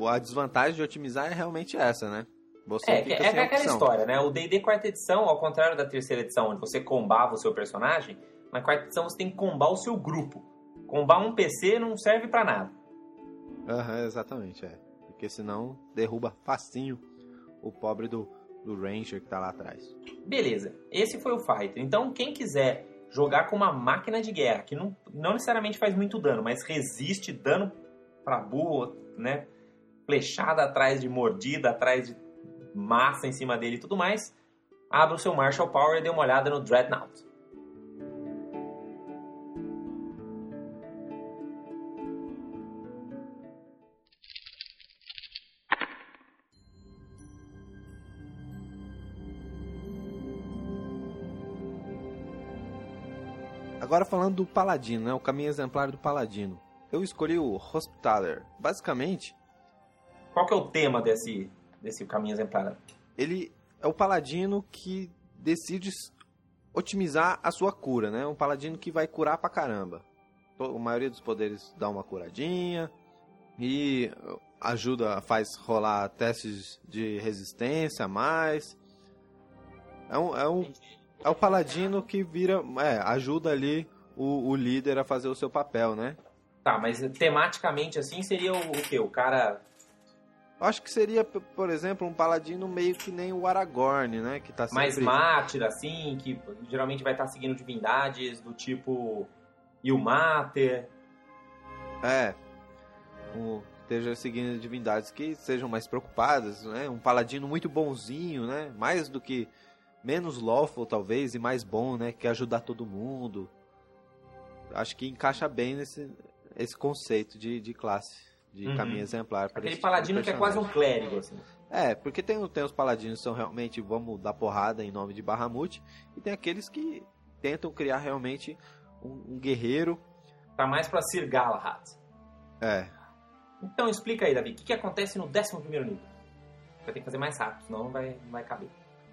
a desvantagem de otimizar é realmente essa, né? Você é, é, é aquela história, né? O D&D quarta edição, ao contrário da terceira edição, onde você combava o seu personagem, na quarta edição você tem que combar o seu grupo. Combar um PC não serve para nada. Aham, uhum, exatamente, é. Porque senão derruba facinho o pobre do, do Ranger que tá lá atrás. Beleza, esse foi o Fighter. Então quem quiser jogar com uma máquina de guerra, que não, não necessariamente faz muito dano, mas resiste dano pra burro, né? Flechada atrás de mordida, atrás de massa em cima dele e tudo mais, abra o seu Marshall Power e dê uma olhada no Dreadnought. Agora falando do Paladino, né? O caminho exemplar do Paladino. Eu escolhi o Hospitaler. Basicamente... Qual que é o tema desse, desse caminho exemplar? Ele é o Paladino que decide otimizar a sua cura, né? Um Paladino que vai curar pra caramba. A maioria dos poderes dá uma curadinha e ajuda, faz rolar testes de resistência a mais. É um, é um é o paladino que vira. É, ajuda ali o, o líder a fazer o seu papel, né? Tá, mas tematicamente assim seria o, o quê? O cara. Acho que seria, por exemplo, um paladino meio que nem o Aragorn, né? Que tá sempre... Mais mártir, assim, que geralmente vai estar tá seguindo divindades do tipo Ilmater. É. Um, esteja seguindo divindades que sejam mais preocupadas, né? Um paladino muito bonzinho, né? Mais do que menos lawful, talvez, e mais bom, né? Que ajudar todo mundo. Acho que encaixa bem nesse esse conceito de, de classe, de uhum. caminho exemplar. Aquele tipo paladino que é quase um clérigo, assim. É, porque tem, tem os paladinos que são realmente, vamos dar porrada em nome de Bahamut, e tem aqueles que tentam criar realmente um, um guerreiro. Tá mais pra Sir Galahad. É. Então explica aí, Davi, o que, que acontece no 11 nível? Vai ter que fazer mais rápido, senão não vai, não vai caber.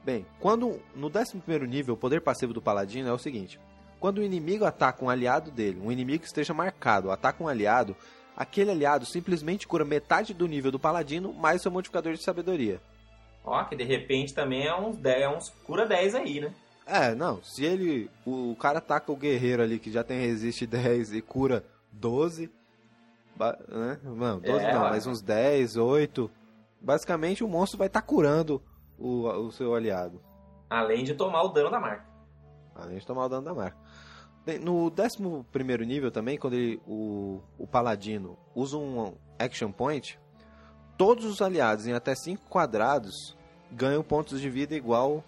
Bem, quando no 11 nível o poder passivo do paladino é o seguinte: quando o inimigo ataca um aliado dele, um inimigo que esteja marcado, ataca um aliado, aquele aliado simplesmente cura metade do nível do paladino mais seu modificador de sabedoria. Ó, que de repente também é uns, 10, é uns cura 10 aí, né? É, não, se ele. O, o cara ataca o guerreiro ali que já tem resiste 10 e cura 12. Né? Não, 12 é, não, mas uns 10, 8. Basicamente o monstro vai estar tá curando o, o seu aliado. Além de tomar o dano da marca. Além de tomar o dano da marca. No 11 nível também, quando ele, o, o paladino usa um action point, todos os aliados em até 5 quadrados ganham pontos de vida igual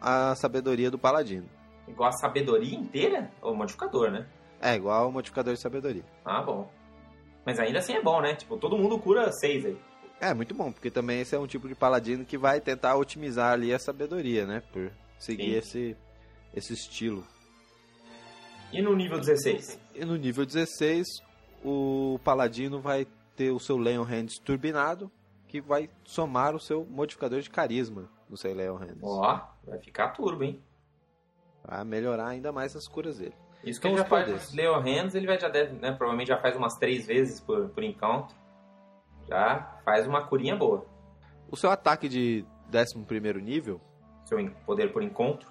a sabedoria do paladino. Igual a sabedoria inteira? Ou modificador, né? É, igual ao modificador de sabedoria. Ah, bom. Mas ainda assim é bom, né? Tipo, todo mundo cura 6 aí. É, muito bom, porque também esse é um tipo de paladino que vai tentar otimizar ali a sabedoria, né? Por seguir esse, esse estilo. E no nível 16? E no nível 16, o paladino vai ter o seu Leon Hands turbinado, que vai somar o seu modificador de carisma no seu Leon Hands. Ó, vai ficar turbo, hein? Vai melhorar ainda mais as curas dele. Isso que então, ele já faz Leon Hands, ele vai já deve, né, provavelmente já faz umas três vezes por, por encontro já faz uma curinha boa. O seu ataque de 11 nível seu poder por encontro.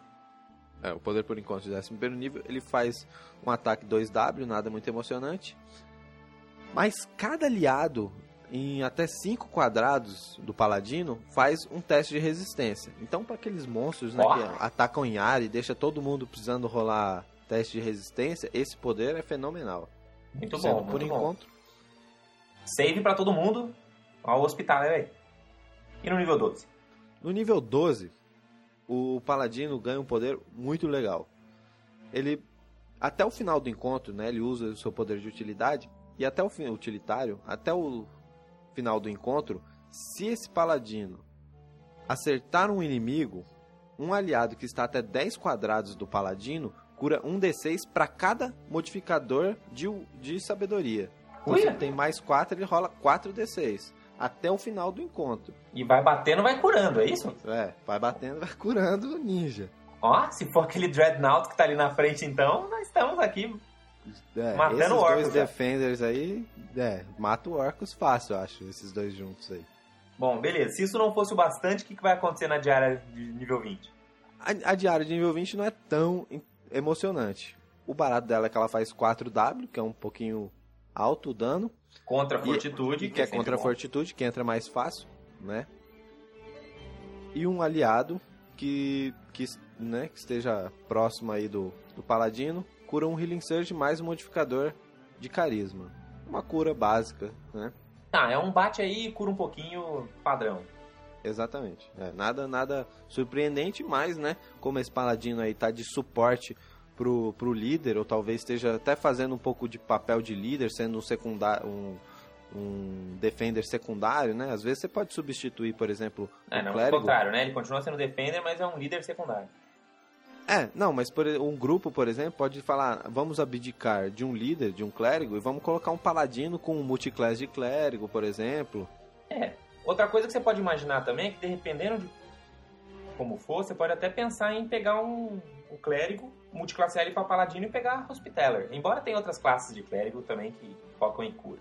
É, o poder por encontro de 11 nível, ele faz um ataque 2W, nada muito emocionante. Mas cada aliado em até 5 quadrados do paladino faz um teste de resistência. Então, para aqueles monstros né, que atacam em área e deixa todo mundo precisando rolar teste de resistência, esse poder é fenomenal. Muito Sendo bom, por muito encontro. Bom. Save para todo mundo ao hospital, né, velho? E no nível 12? No nível 12, o paladino ganha um poder muito legal. Ele até o final do encontro, né, ele usa o seu poder de utilidade e até o fim utilitário, até o final do encontro, se esse paladino acertar um inimigo, um aliado que está até 10 quadrados do paladino cura um D6 para cada modificador de, de sabedoria. Se ele tem mais 4, ele rola 4 D6 até o final do encontro. E vai batendo, vai curando, é isso? É, vai batendo, vai curando o ninja. Ó, se for aquele Dreadnought que tá ali na frente, então, nós estamos aqui é, matando esses orcos. dois Defenders aí, é, mata o Orcus fácil, eu acho, esses dois juntos aí. Bom, beleza. Se isso não fosse o bastante, o que, que vai acontecer na diária de nível 20? A, a diária de nível 20 não é tão emocionante. O barato dela é que ela faz 4W, que é um pouquinho alto o dano. Contra a fortitude. E, que, que, é, é contra a fortitude, que entra mais fácil, né? E um aliado que, que, né, que esteja próximo aí do, do paladino, cura um Healing Surge mais um modificador de carisma. Uma cura básica, né? Tá, é um bate aí e cura um pouquinho padrão. Exatamente. É, nada, nada surpreendente, mas, né? Como esse paladino aí tá de suporte pro, pro líder, ou talvez esteja até fazendo um pouco de papel de líder, sendo um secundário, um, um defender secundário, né? Às vezes você pode substituir, por exemplo, é, não, clérigo. contrário, né? Ele continua sendo defender, mas é um líder secundário. É, não, mas por, um grupo, por exemplo, pode falar, vamos abdicar de um líder, de um clérigo, e vamos colocar um paladino com um multiclass de clérigo, por exemplo. É, Outra coisa que você pode imaginar também é que, dependendo de como for, você pode até pensar em pegar um, um clérigo, multiclasse L para paladino e pegar Hospitaller. Embora tenha outras classes de clérigo também que focam em cura.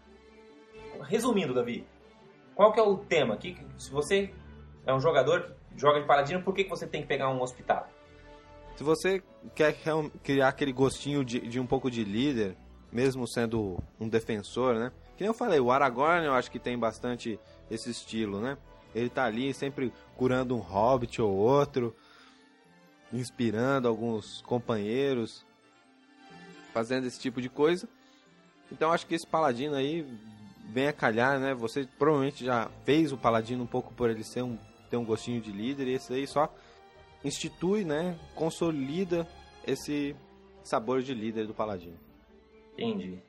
Resumindo, Davi, qual que é o tema? Que, se você é um jogador que joga de paladino, por que, que você tem que pegar um hospital? Se você quer criar aquele gostinho de, de um pouco de líder, mesmo sendo um defensor, né? Que nem eu falei, o Aragorn eu acho que tem bastante esse estilo, né? Ele tá ali sempre curando um hobbit ou outro, inspirando alguns companheiros, fazendo esse tipo de coisa. Então acho que esse paladino aí vem a calhar, né? Você provavelmente já fez o paladino um pouco por ele ser um ter um gostinho de líder e esse aí só institui, né? Consolida esse sabor de líder do paladino. Entendi.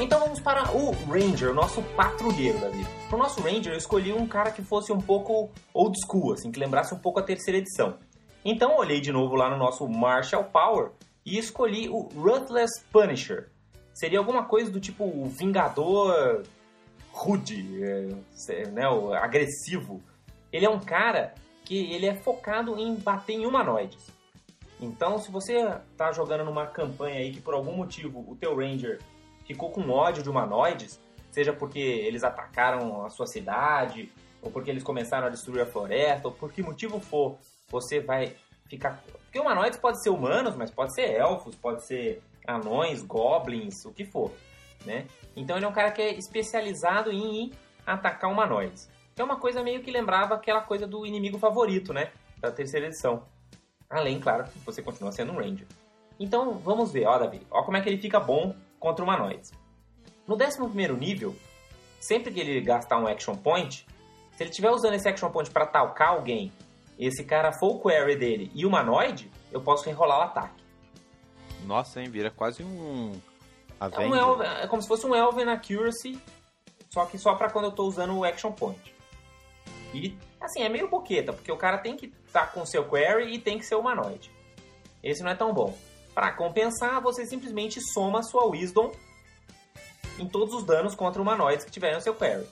Então vamos para o Ranger, o nosso patrulheiro, Davi. Para o nosso Ranger, eu escolhi um cara que fosse um pouco old school, assim, que lembrasse um pouco a terceira edição. Então olhei de novo lá no nosso Marshall Power e escolhi o Ruthless Punisher. Seria alguma coisa do tipo o Vingador rude, é, né, o agressivo. Ele é um cara que ele é focado em bater em humanoides. Então, se você está jogando numa campanha aí que por algum motivo o teu Ranger ficou com ódio de humanoides, seja porque eles atacaram a sua cidade, ou porque eles começaram a destruir a floresta, ou por que motivo for, você vai ficar. Porque humanoides pode ser humanos, mas pode ser elfos, pode ser anões, goblins, o que for, né? Então ele é um cara que é especializado em atacar humanoides. Que é uma coisa meio que lembrava aquela coisa do inimigo favorito, né? Da terceira edição. Além, claro, que você continua sendo um ranger. Então, vamos ver, ó, Davi, ó como é que ele fica bom contra humanoides. No 11 nível, sempre que ele gastar um action point, se ele estiver usando esse action point para talcar alguém, esse cara for o query dele e humanoide, eu posso enrolar o ataque. Nossa, hein, vira quase um É, um Elven, é como se fosse um Elven Accuracy, só que só para quando eu estou usando o action point. E, assim, é meio boqueta, porque o cara tem que estar tá com seu query e tem que ser humanoide. Esse não é tão bom. Para compensar, você simplesmente soma sua Wisdom em todos os danos contra humanoides que tiverem no seu query.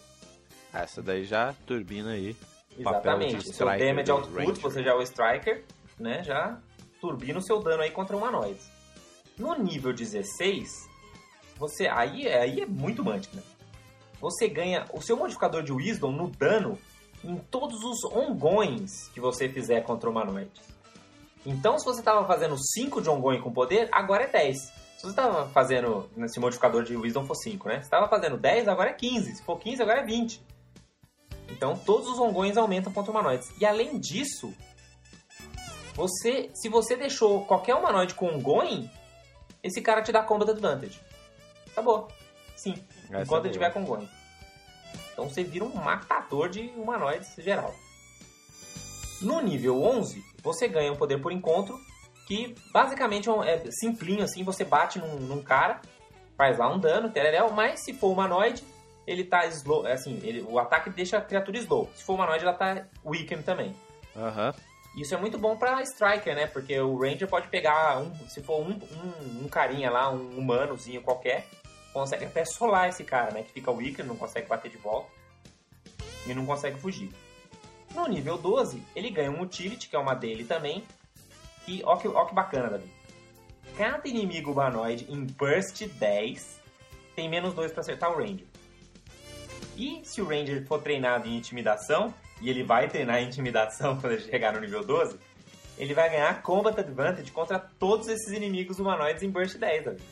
Essa daí já turbina aí. Exatamente. Seu damage output, você já é o Striker, né? Já turbina o seu dano aí contra humanoides. No nível 16, você aí, aí é muito mantic, né? Você ganha o seu modificador de Wisdom no dano em todos os ongoings que você fizer contra humanoides. Então, se você estava fazendo 5 de ongoing com poder, agora é 10. Se você estava fazendo, se modificador de Wisdom for 5, né? Se estava fazendo 10, agora é 15. Se for 15, agora é 20. Então, todos os ongoings aumentam contra humanoides. E além disso, você, se você deixou qualquer humanoide com ongoing, esse cara te dá combat advantage. Acabou. Sim. Essa enquanto é ele tiver com ongoing. Então você vira um matador de humanoides geral. No nível 11, você ganha um poder por encontro, que basicamente é é simplinho assim, você bate num, num cara, faz lá um dano, tereréu, mas se for humanoide, ele tá slow, é assim, ele, o ataque deixa a criatura slow. Se for humanoide, ela tá weakened também. Aham. Isso é muito bom pra Striker, né? Porque o Ranger pode pegar, um, se for um, um, um carinha lá, um humanozinho qualquer, consegue até solar esse cara, né? Que fica weaker, não consegue bater de volta e não consegue fugir. No nível 12, ele ganha um Utility, que é uma dele também. E ó que, ó que bacana, Davi. Cada inimigo humanoide em Burst 10 tem menos 2 pra acertar o Ranger. E se o Ranger for treinado em intimidação, e ele vai treinar intimidação *laughs* quando ele chegar no nível 12, ele vai ganhar Combat Advantage contra todos esses inimigos humanoides em Burst 10, Davi.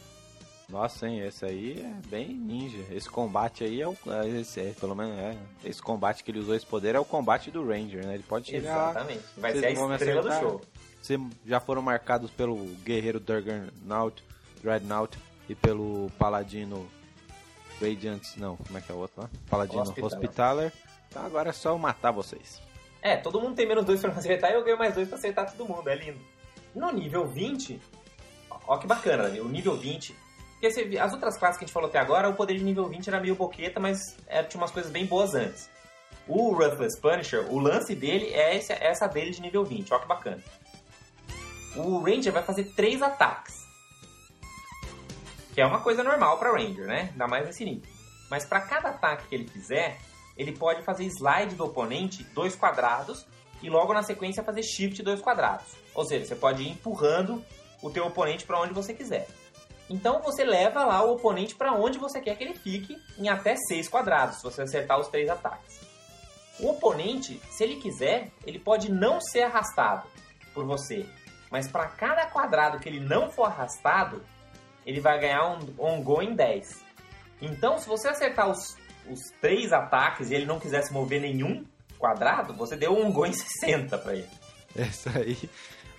Nossa, hein, esse aí é bem ninja. Esse combate aí é o. é Esse, é, pelo menos é. Esse combate que ele usou esse poder é o combate do Ranger, né? Ele pode chegar. Exatamente. Vai ser a estrela do show. Vocês já foram marcados pelo guerreiro Durgernaut, Dreadnought e pelo paladino Radiant. Não, como é que é o outro lá? Paladino Hospitaller. Hospitaller. Então agora é só eu matar vocês. É, todo mundo tem menos 2 pra acertar e eu ganho mais 2 pra acertar todo mundo, é lindo. No nível 20, ó que bacana, Davi, o nível 20. Porque as outras classes que a gente falou até agora, o poder de nível 20 era meio boqueta, mas é, tinha umas coisas bem boas antes. O Ruthless Punisher, o lance dele é esse- essa dele de nível 20, ó que bacana. O Ranger vai fazer 3 ataques. Que é uma coisa normal pra Ranger, né? Ainda mais nesse nível. Mas pra cada ataque que ele fizer, ele pode fazer slide do oponente dois quadrados e logo na sequência fazer shift dois quadrados. Ou seja, você pode ir empurrando o teu oponente para onde você quiser. Então você leva lá o oponente para onde você quer que ele fique em até seis quadrados, se você acertar os três ataques. O oponente, se ele quiser, ele pode não ser arrastado por você, mas para cada quadrado que ele não for arrastado, ele vai ganhar um ongoing 10. Então, se você acertar os, os três ataques e ele não quiser se mover nenhum quadrado, você deu um ongoing 60 para ele. *laughs* Esse aí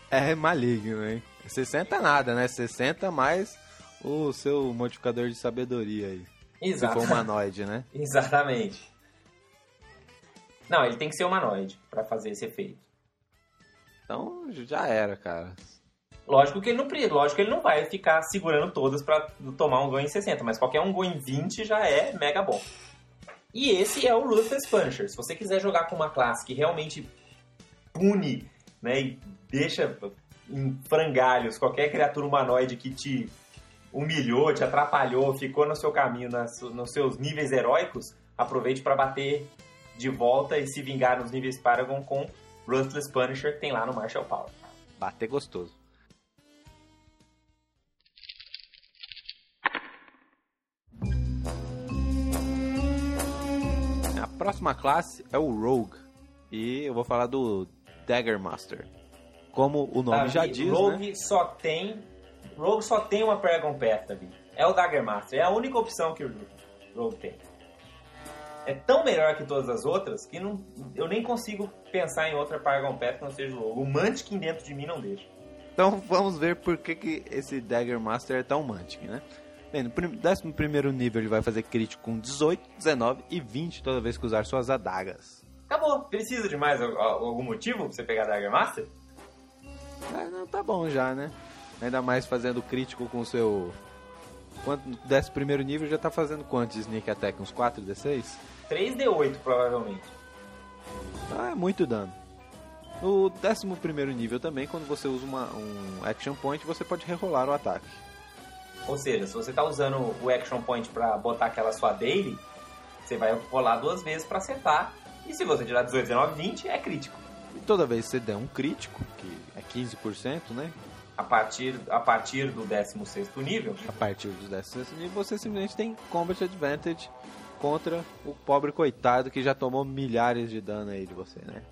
é maligno, hein? 60 nada, né? 60 mais o seu modificador de sabedoria aí. Se Exato. for humanoide, né? *laughs* Exatamente. Não, ele tem que ser humanoide para fazer esse efeito. Então já era, cara. Lógico que ele não, lógico que ele não vai ficar segurando todas para tomar um gol em 60, mas qualquer um gol em 20 já é mega bom. E esse é o Ruthless Punisher. Se você quiser jogar com uma classe que realmente pune né, e deixa em frangalhos qualquer criatura humanoide que te humilhou, te atrapalhou, ficou no seu caminho, nas- nos seus níveis heróicos, aproveite para bater de volta e se vingar nos níveis Paragon com Ruthless Punisher que tem lá no Marshall Power. Bater gostoso. A próxima classe é o Rogue. E eu vou falar do Dagger Master. Como o nome já diz, Rogue né? só tem. Rogue só tem uma Paragon Path, Davi. É o Dagger Master. É a única opção que o Rogue tem. É tão melhor que todas as outras que não, eu nem consigo pensar em outra Paragon Path que não seja o Rogue. O Mantiquin dentro de mim não deixa. Então vamos ver por que, que esse Dagger Master é tão mantic, né? Bem, no prim- 11 nível ele vai fazer crítico com 18, 19 e 20 toda vez que usar suas adagas. Acabou. Precisa de mais al- al- algum motivo pra você pegar Dagger Master? Ah, não, tá bom já, né? Ainda mais fazendo crítico com o seu. Quanto, no 11 nível já tá fazendo quanto de Sneak Attack? Uns 4 D6? 3D8 provavelmente. Ah, é muito dano. No 11 nível também, quando você usa uma, um Action Point, você pode rerolar o ataque. Ou seja, se você tá usando o Action Point pra botar aquela sua daily, você vai rolar duas vezes pra acertar. E se você tirar 18, 19, 20, é crítico. E toda vez que você der um crítico, que é 15%, né? A partir, a partir do 16 nível. A partir do 16 nível, você simplesmente tem Combat Advantage contra o pobre coitado que já tomou milhares de dano aí de você, né?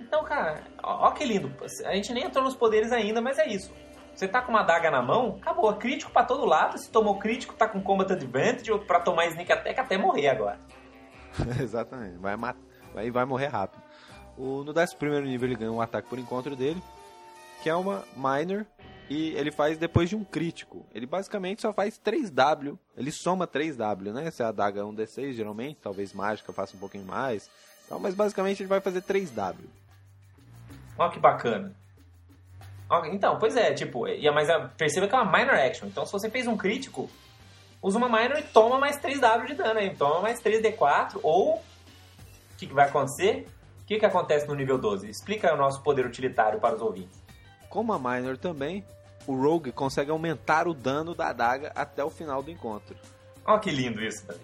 Então, cara, ó, ó que lindo. A gente nem entrou nos poderes ainda, mas é isso. Você tá com uma daga na mão, acabou. Crítico pra todo lado. Se tomou crítico, tá com Combat Advantage ou pra tomar Sneak Attack até morrer agora. *laughs* Exatamente. Vai, vai, vai morrer rápido. O, no 11 nível ele ganha um ataque por encontro dele, que é uma Minor, e ele faz depois de um crítico. Ele basicamente só faz 3W, ele soma 3W, né? Se a adaga é um D6, geralmente, talvez mágica faça um pouquinho mais. Então, mas basicamente ele vai fazer 3W. Olha que bacana. Então, pois é, tipo, mas perceba que é uma minor action. Então, se você fez um crítico, usa uma minor e toma mais 3W de dano aí. Toma mais 3D4, ou o que, que vai acontecer? O que, que acontece no nível 12? Explica o nosso poder utilitário para os ouvintes. Como a minor também, o Rogue consegue aumentar o dano da adaga até o final do encontro. Olha que lindo isso, Davi.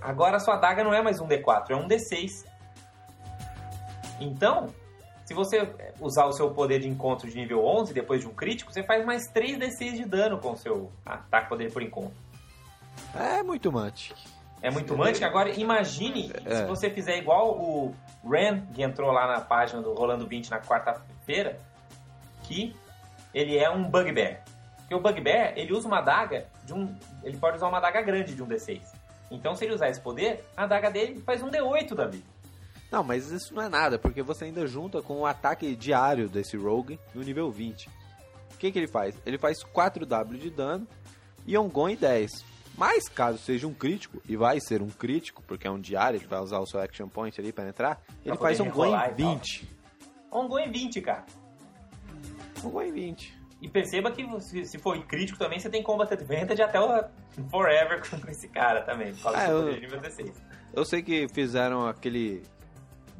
Agora a sua adaga não é mais um D4, é um D6. Então, se você usar o seu poder de encontro de nível 11 depois de um crítico, você faz mais 3d6 de dano com o seu ataque poder por encontro. É muito Mantic. É muito Mantic? Agora imagine é. se você fizer igual o Ren, que entrou lá na página do Rolando 20 na quarta-feira, que ele é um Bugbear. Porque o Bugbear, ele usa uma daga de um... Ele pode usar uma daga grande de um D6. Então, se ele usar esse poder, a daga dele faz um D8 da vida. Não, mas isso não é nada, porque você ainda junta com o ataque diário desse Rogue no nível 20. O que, que ele faz? Ele faz 4W de dano e Ongon 10. Mas caso seja um crítico, e vai ser um crítico, porque é um diário, ele vai usar o seu Action Point ali para entrar, ele faz Ongon em 20. Ongon em 20, cara. Em 20. E perceba que se for crítico também, você tem Combat Advantage até o Forever *laughs* com esse cara também, por causa ah, eu, nível 16. Eu sei que fizeram aquele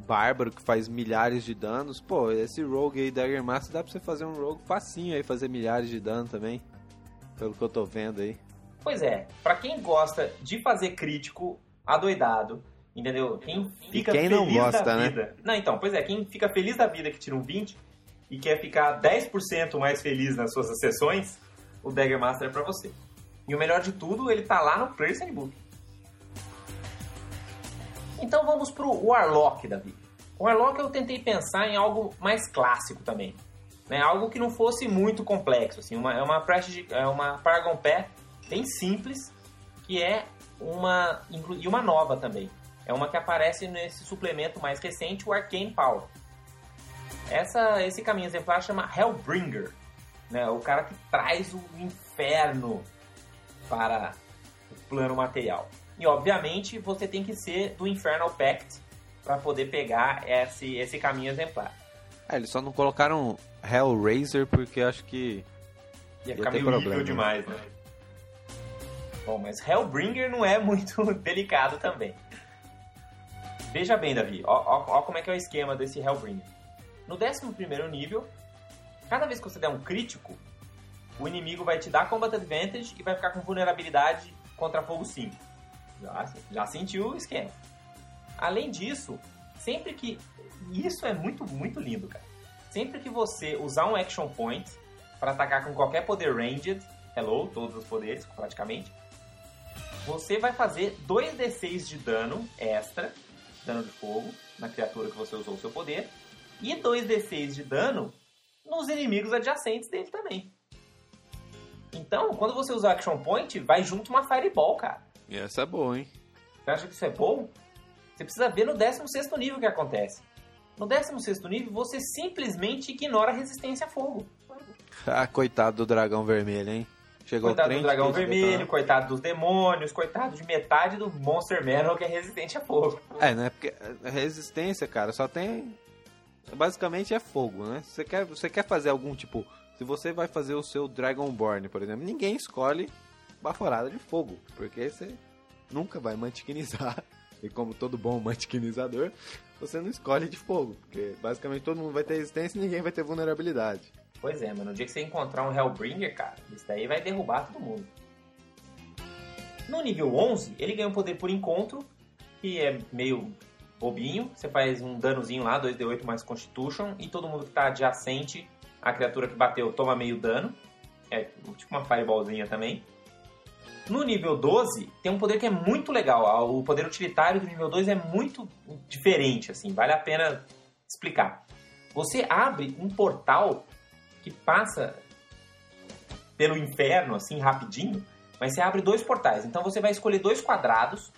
bárbaro que faz milhares de danos. Pô, esse rogue aí Dagger Master dá pra você fazer um rogue facinho aí, fazer milhares de dano também. Pelo que eu tô vendo aí. Pois é, para quem gosta de fazer crítico adoidado, entendeu? Quem fica quem feliz não gosta, da né? vida. Não, então, pois é, quem fica feliz da vida que tira um 20 e quer ficar 10% mais feliz nas suas sessões, o Dagger Master é pra você. E o melhor de tudo, ele tá lá no Player's Handbook. Então vamos pro Warlock, Davi. O Warlock eu tentei pensar em algo mais clássico também. Né? Algo que não fosse muito complexo. Assim. Uma, é uma, é uma Paragon Pair bem simples, que é uma. e uma nova também. É uma que aparece nesse suplemento mais recente, o Arcane Power. Essa, esse caminho exemplar chama Hellbringer. Né? O cara que traz o inferno para o plano material. E obviamente você tem que ser do Infernal Pact para poder pegar esse, esse caminho exemplar. É, eles só não colocaram Hellraiser porque acho que ia, ia ficar meio problema. demais, né? Bom, mas Hellbringer não é *laughs* muito delicado também. Veja bem, Davi, ó, ó, ó, como é que é o esquema desse Hellbringer. No 11 nível, cada vez que você der um crítico, o inimigo vai te dar Combat Advantage e vai ficar com vulnerabilidade contra fogo 5. Já, já sentiu o esquema. Além disso, sempre que. Isso é muito, muito lindo, cara. Sempre que você usar um action point para atacar com qualquer poder ranged, hello, todos os poderes praticamente, você vai fazer 2d6 de dano extra, dano de fogo, na criatura que você usou o seu poder, e 2d6 de dano nos inimigos adjacentes dele também. Então, quando você usar Action Point, vai junto uma Fireball, cara. E essa é boa, hein? Você acha que isso é bom? Você precisa ver no 16 nível o que acontece. No 16 nível, você simplesmente ignora a resistência a fogo. Ah, coitado do dragão vermelho, hein? Chegou coitado do dragão vermelho, coitado dos demônios, coitado de metade do Monster Manor que é resistente a fogo. É, né? Porque resistência, cara, só tem. Basicamente é fogo, né? Você quer, você quer fazer algum tipo. Se você vai fazer o seu Dragonborn, por exemplo, ninguém escolhe baforada de fogo, porque você nunca vai mantiquinizar. *laughs* E como todo bom mantiquinizador, você não escolhe de fogo, porque basicamente todo mundo vai ter resistência e ninguém vai ter vulnerabilidade. Pois é, mano, no dia que você encontrar um Hellbringer, cara, isso daí vai derrubar todo mundo. No nível 11, ele ganha um poder por encontro, que é meio bobinho. Você faz um danozinho lá, 2d8 mais Constitution, e todo mundo que tá adjacente A criatura que bateu toma meio dano. É tipo uma fireballzinha também. No nível 12, tem um poder que é muito legal. O poder utilitário do nível 2 é muito diferente, assim, vale a pena explicar. Você abre um portal que passa pelo inferno, assim, rapidinho, mas você abre dois portais. Então você vai escolher dois quadrados,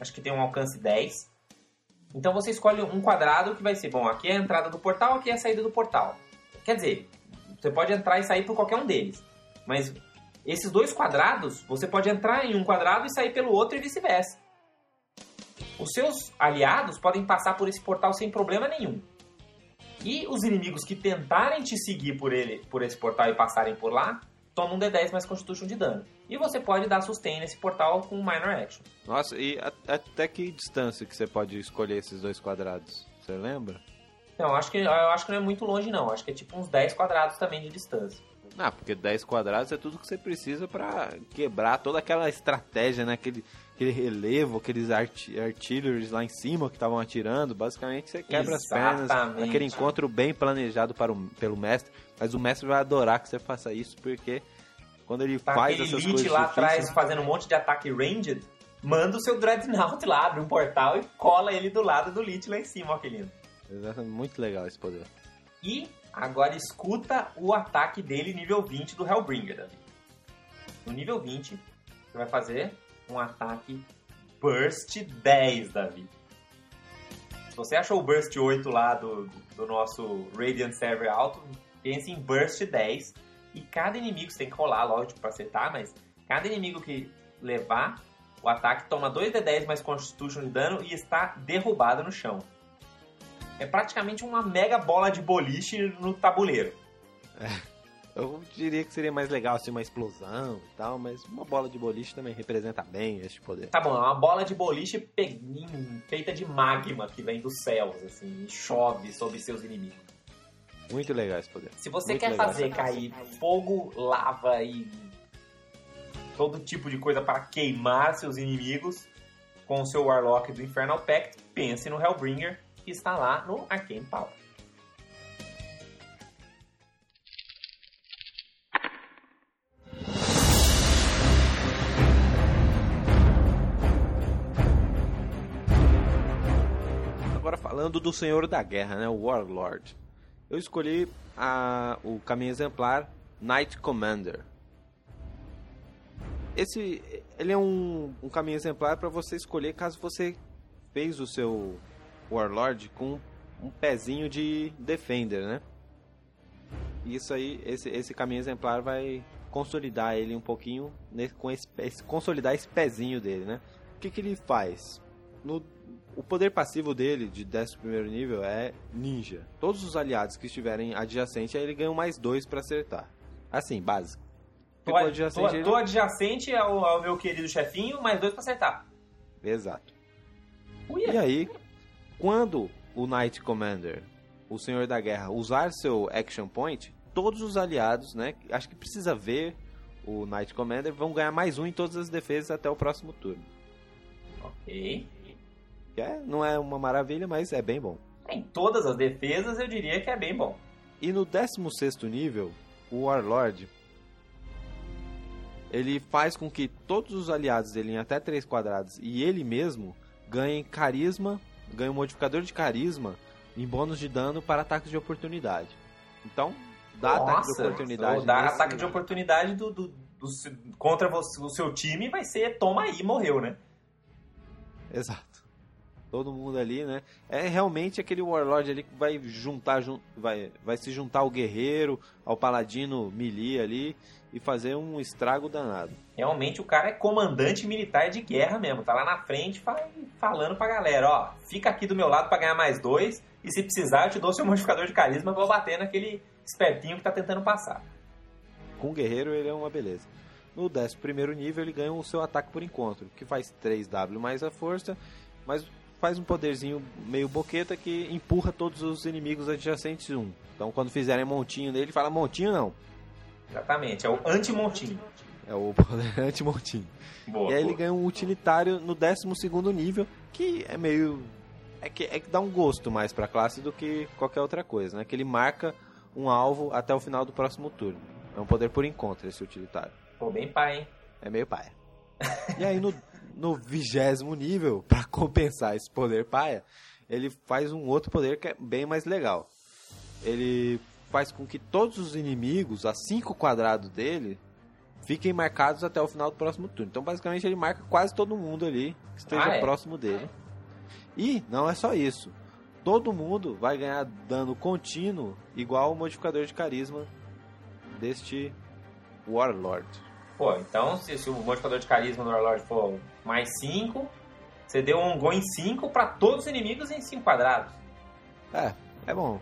acho que tem um alcance 10. Então você escolhe um quadrado que vai ser, bom, aqui é a entrada do portal, aqui é a saída do portal. Quer dizer, você pode entrar e sair por qualquer um deles. Mas esses dois quadrados, você pode entrar em um quadrado e sair pelo outro e vice-versa. Os seus aliados podem passar por esse portal sem problema nenhum. E os inimigos que tentarem te seguir por ele, por esse portal e passarem por lá, tomam um D10 mais Constitution de dano. E você pode dar sustain nesse portal com Minor Action. Nossa, e até que distância que você pode escolher esses dois quadrados? Você lembra? Não, acho que, eu acho que não é muito longe não. Acho que é tipo uns 10 quadrados também de distância. Ah, porque 10 quadrados é tudo que você precisa pra quebrar toda aquela estratégia, né? Aquele, aquele relevo, aqueles artilleries lá em cima que estavam atirando. Basicamente você quebra as pernas. Exatamente. Aquele encontro bem planejado para o, pelo mestre. Mas o mestre vai adorar que você faça isso, porque quando ele Tá faz essas coisas lá difíceis- atrás fazendo um monte de ataque ranged, manda o seu Dreadnought lá, abre um portal e cola ele do lado do Lich lá em cima, ó que lindo. Exatamente, muito legal esse poder. E agora escuta o ataque dele nível 20 do Hellbringer, Davi. No nível 20, você vai fazer um ataque Burst 10, Davi. Se você achou o Burst 8 lá do, do nosso Radiant Server alto, pense em Burst 10. E cada inimigo, você tem que rolar, lógico, pra acertar, mas cada inimigo que levar o ataque toma 2d10 mais Constitution de dano e está derrubado no chão. É praticamente uma mega bola de boliche no tabuleiro. Eu diria que seria mais legal assim uma explosão e tal, mas uma bola de boliche também representa bem este poder. Tá bom, é uma bola de boliche pe- feita de magma que vem dos céus, assim, e chove sobre seus inimigos. Muito legal esse poder. Se você Muito quer legal. fazer cair fogo, lava e todo tipo de coisa para queimar seus inimigos com o seu Warlock do Infernal Pact, pense no Hellbringer que está lá no Arcane Power. Agora falando do Senhor da Guerra, né, o Warlord. Eu escolhi a, o caminho exemplar Knight Commander. Esse ele é um, um caminho exemplar para você escolher caso você fez o seu Warlord com um pezinho de Defender, né? Isso aí, esse, esse caminho exemplar vai consolidar ele um pouquinho, né, com esse- consolidar esse pezinho dele, né? O que, que ele faz? No, o poder passivo dele, de 11 nível, é Ninja. Todos os aliados que estiverem adjacente a ele ganham mais dois pra acertar. Assim, básico. Tô, Ficou tô- adjacente ele- tô adjacente ao, ao meu querido chefinho, mais dois para acertar. Exato. Uia. E aí, quando o Knight Commander, o Senhor da Guerra, usar seu Action Point, todos os aliados, né, acho que precisa ver o Knight Commander, vão ganhar mais um em todas as defesas até o próximo turno. Ok. É, não é uma maravilha, mas é bem bom. Em todas as defesas, eu diria que é bem bom. E no 16º nível, o Warlord ele faz com que todos os aliados dele em até 3 quadrados e ele mesmo ganhem carisma, ganhem um modificador de carisma em bônus de dano para ataques de oportunidade. Então, dá ataque de Nossa, oportunidade. nesse- ataque de oportunidade do, do- do contra você- o seu time vai ser toma aí, morreu, né? Exato. Todo mundo ali, né? É realmente aquele Warlord ali que vai juntar, jun- vai, vai se juntar ao guerreiro, ao paladino melee ali e fazer um estrago danado. Realmente o cara é comandante militar de guerra mesmo. Tá lá na frente fa- falando pra galera, ó, fica aqui do meu lado pra ganhar mais dois. E se precisar, eu te dou seu *laughs* modificador de carisma eu bater naquele espertinho que tá tentando passar. Com o guerreiro ele é uma beleza. No 11 nível ele ganha o seu ataque por encontro, que faz 3W mais a força, mas faz um poderzinho meio boqueta que empurra todos os inimigos adjacentes um. Então quando fizerem montinho nele, fala montinho não. Exatamente, é o anti-montinho. É o poder *laughs* anti-montinho. Boa, E aí ele boa. ganha um utilitário no 12 nível, que é meio. É que, é que dá um gosto mais pra classe do que qualquer outra coisa, né? Que ele marca um alvo até o final do próximo turno. É um poder por encontro esse utilitário. Pô, bem pai, hein? É meio paia. *laughs* e aí no, no vigésimo nível, para *laughs* compensar esse poder paia, ele faz um outro poder que é bem mais legal. Ele faz com que todos os inimigos, a 5 quadrados dele, fiquem marcados até o final do próximo turno. Então, basicamente, ele marca quase todo mundo ali que esteja Ah, é? próximo dele. E não é só isso. Todo mundo vai ganhar dano contínuo igual o modificador de carisma deste Warlord. Pô, então se, se o modificador de carisma do Warlord for mais 5, você deu um gol em 5 pra todos os inimigos em 5 quadrados. É, é bom.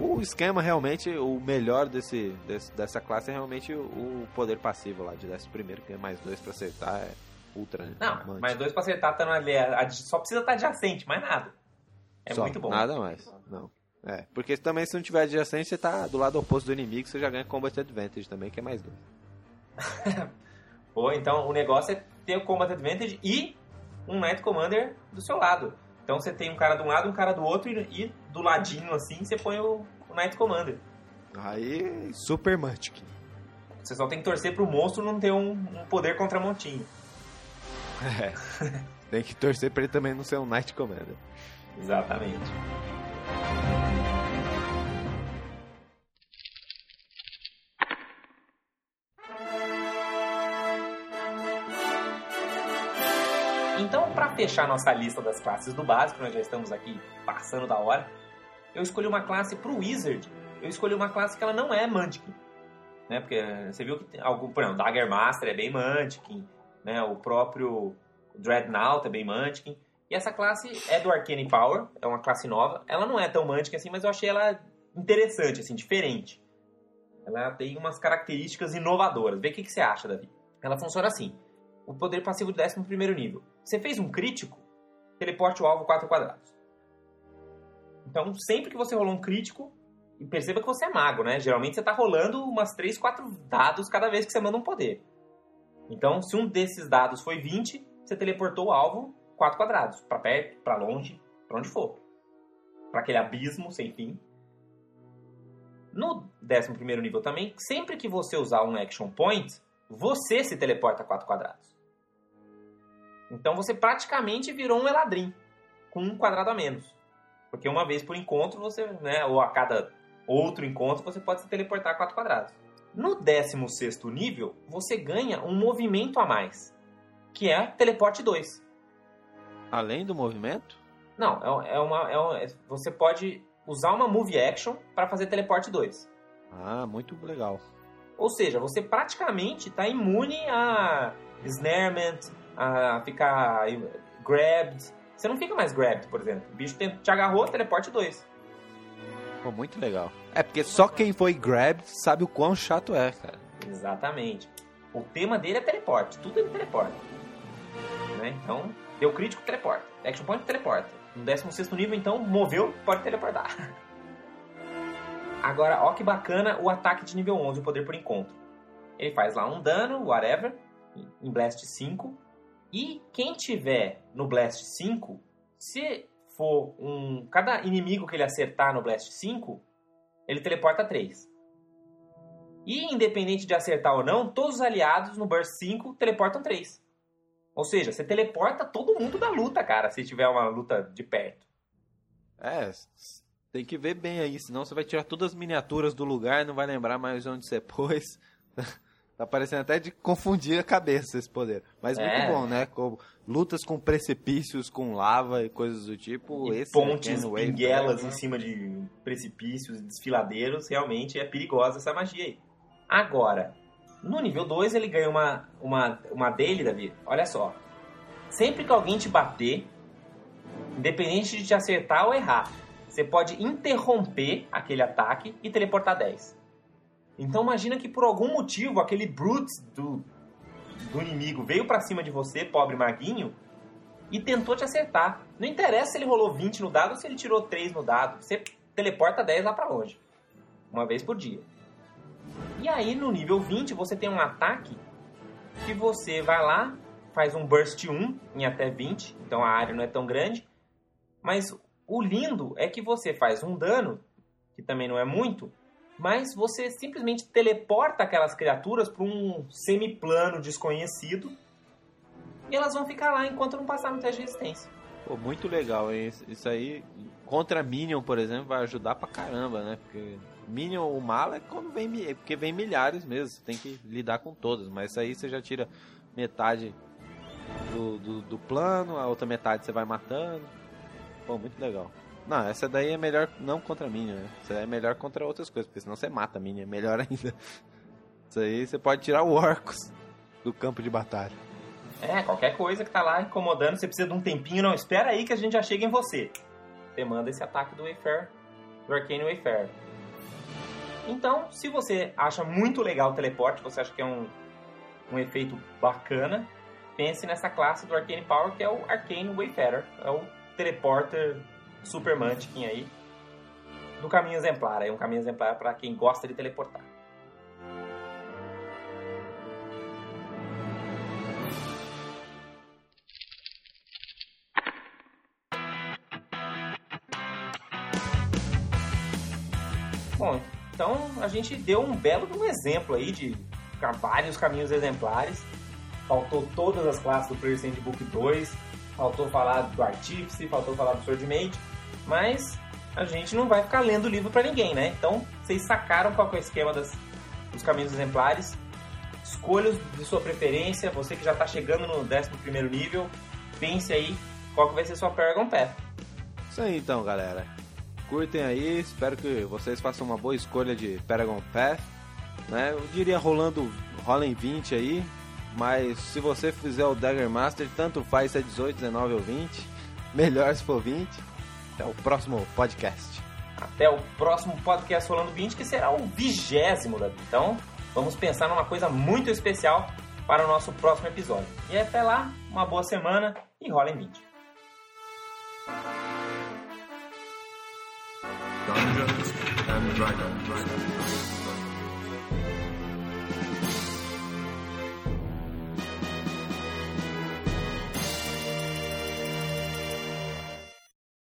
O esquema realmente, o melhor desse, desse- dessa classe é realmente o, poder passivo lá de 11 primeiro, que é mais dois pra acertar, é ultra. Não, amante. mais dois pra acertar tá ali. Só precisa estar adjacente, mais nada. É Só, muito bom. Nada mais. Não. É, porque também se não tiver adjacente, você tá do lado oposto do inimigo, você já ganha Combat Advantage também, que é mais dois. *laughs* Pô, então o negócio é ter o Combat Advantage e um Knight Commander do seu lado. Então você tem um cara de um lado, um cara do outro e, do ladinho assim você põe o, o Knight Commander. Aí, Super Munchkin. Você só tem que torcer pro monstro não ter um, um poder contra montinho. *laughs* É. Tem que torcer pra ele também não ser um Knight Commander. Exatamente. Fechar nossa lista das classes do básico, nós já estamos aqui passando da hora, eu escolhi uma classe pro Wizard. Eu escolhi uma classe que ela não é Munchkin. Né? Porque você viu que tem algum, por exemplo, Dagger Master é bem Munchkin, né? o próprio Dreadnought é bem Munchkin. E essa classe é do Arcane Power, é uma classe nova. Ela não é tão Munchkin assim, mas eu achei ela interessante, assim, diferente. Ela tem umas características inovadoras. Vê o que, que você acha, Davi. Ela funciona assim. O poder passivo do 11 nível. Você fez um crítico, teleporte o alvo 4 quadrados. Então, sempre que você rolou um crítico, e perceba que você é mago, né? Geralmente você tá rolando umas 3, 4 dados cada vez que você manda um poder. Então, se um desses dados foi 20, você teleportou o alvo 4 quadrados, para perto, para longe, para onde for. Para aquele abismo sem fim. No 11 nível também, sempre que você usar um action point, você se teleporta 4 quadrados. Então você praticamente virou um Eladrin, com um quadrado a menos. Porque uma vez por encontro, você, né, ou a cada outro encontro, você pode se teleportar 4 quadrados. No 16 nível, você ganha um movimento a mais, que é teleporte 2. Além do movimento, Não, é, é uma, é é- você pode usar uma move action para fazer teleporte 2. ah, muito legal. Ou seja, você praticamente está imune a snarement, a ficar grabbed. Você não fica mais grabbed, por exemplo. O bicho te agarrou, teleporte 2. Pô, muito legal. É porque só quem foi grabbed sabe o quão chato é, cara. Exatamente. O tema dele é teleporte, tudo ele teleporta. Né? Então, deu crítico, teleporta. Action point, teleporta. No 16 nível, então, moveu, pode teleportar. *laughs* Agora, ó que bacana o ataque de nível 11, o poder por encontro. Ele faz lá um dano, whatever, em Blast 5. E quem tiver no Blast 5, se for um. Cada inimigo que ele acertar no Blast 5, ele teleporta 3. E independente de acertar ou não, todos os aliados no Burst 5 teleportam 3. Ou seja, você teleporta todo mundo da luta, cara, se tiver uma luta de perto. É, tem que ver bem aí, senão você vai tirar todas as miniaturas do lugar e não vai lembrar mais onde você pôs. *laughs* tá parecendo até de confundir a cabeça esse poder. Mas É. muito bom, né? Com lutas com precipícios, com lava e coisas do tipo. E esse pontes, pinguelas né? em cima de precipícios, desfiladeiros, realmente é perigosa essa magia aí. Agora, no nível 2 ele ganha uma, uma, uma dele, Davi. Olha só. Sempre que alguém te bater, independente de te acertar ou errar, você pode interromper aquele ataque e teleportar 10. Então imagina que por algum motivo aquele brute do, do inimigo veio pra cima de você, pobre maguinho, e tentou te acertar. Não interessa se ele rolou 20 no dado ou se ele tirou 3 no dado. Você teleporta 10 lá pra longe. Uma vez por dia. E aí no nível 20 você tem um ataque que você vai lá, faz um burst 1 em até 20, então a área não é tão grande. Mas o lindo é que você faz um dano, que também não é muito, mas você simplesmente teleporta aquelas criaturas para um semiplano desconhecido e elas vão ficar lá enquanto não passar no teste de resistência. Pô, muito legal, hein? Isso aí, contra Minion, por exemplo, vai ajudar pra caramba, né? Porque Minion, o mal é quando vem, é porque vem milhares mesmo, você tem que lidar com todas, mas isso aí você já tira metade do, do, do plano, a outra metade você vai matando. Pô, muito legal. Não, essa daí é melhor não contra a Minion, né? Essa é melhor contra outras coisas, porque senão você mata a Minion, é melhor *laughs* ainda. Isso aí você pode tirar o Orcus do campo de batalha. É, qualquer coisa que tá lá incomodando, você precisa de um tempinho, não espera aí que a gente já chega em você. Você manda esse ataque do Wayfair, do Arcane Wayfair. Então, se você acha muito legal o teleporte, você acha que é um, um efeito bacana, pense nessa classe do Arcane Power que é o Arcane Wayfarer. É o teleporter super Mantiquin aí do caminho exemplar. É um caminho exemplar para quem gosta de teleportar. Bom, então a gente deu um belo um exemplo aí de vários caminhos exemplares. Faltou todas as classes do Player Handbook 2, faltou falar do Artífice, faltou falar do Swordmage, mas a gente não vai ficar lendo o livro para ninguém, né? Então, vocês sacaram qual é o esquema das, dos caminhos exemplares. Escolhas de sua preferência, você que já está chegando no 11 nível, pense aí qual que vai ser sua Paragon Path. Isso aí então, galera. Curtem aí, espero que vocês façam uma boa escolha de Paragon Path. Né? Eu diria rolando, rola em 20 aí, mas se você fizer o Dagger Master, tanto faz se é 18, 19 ou 20. *laughs* Melhor se for 20. Até o próximo podcast. Até o próximo podcast Rolando 20, que será o vigésimo, Davi. Então, vamos pensar numa coisa muito especial para o nosso próximo episódio. E até lá, uma boa semana e rola em 20. Dungeons and Dragons.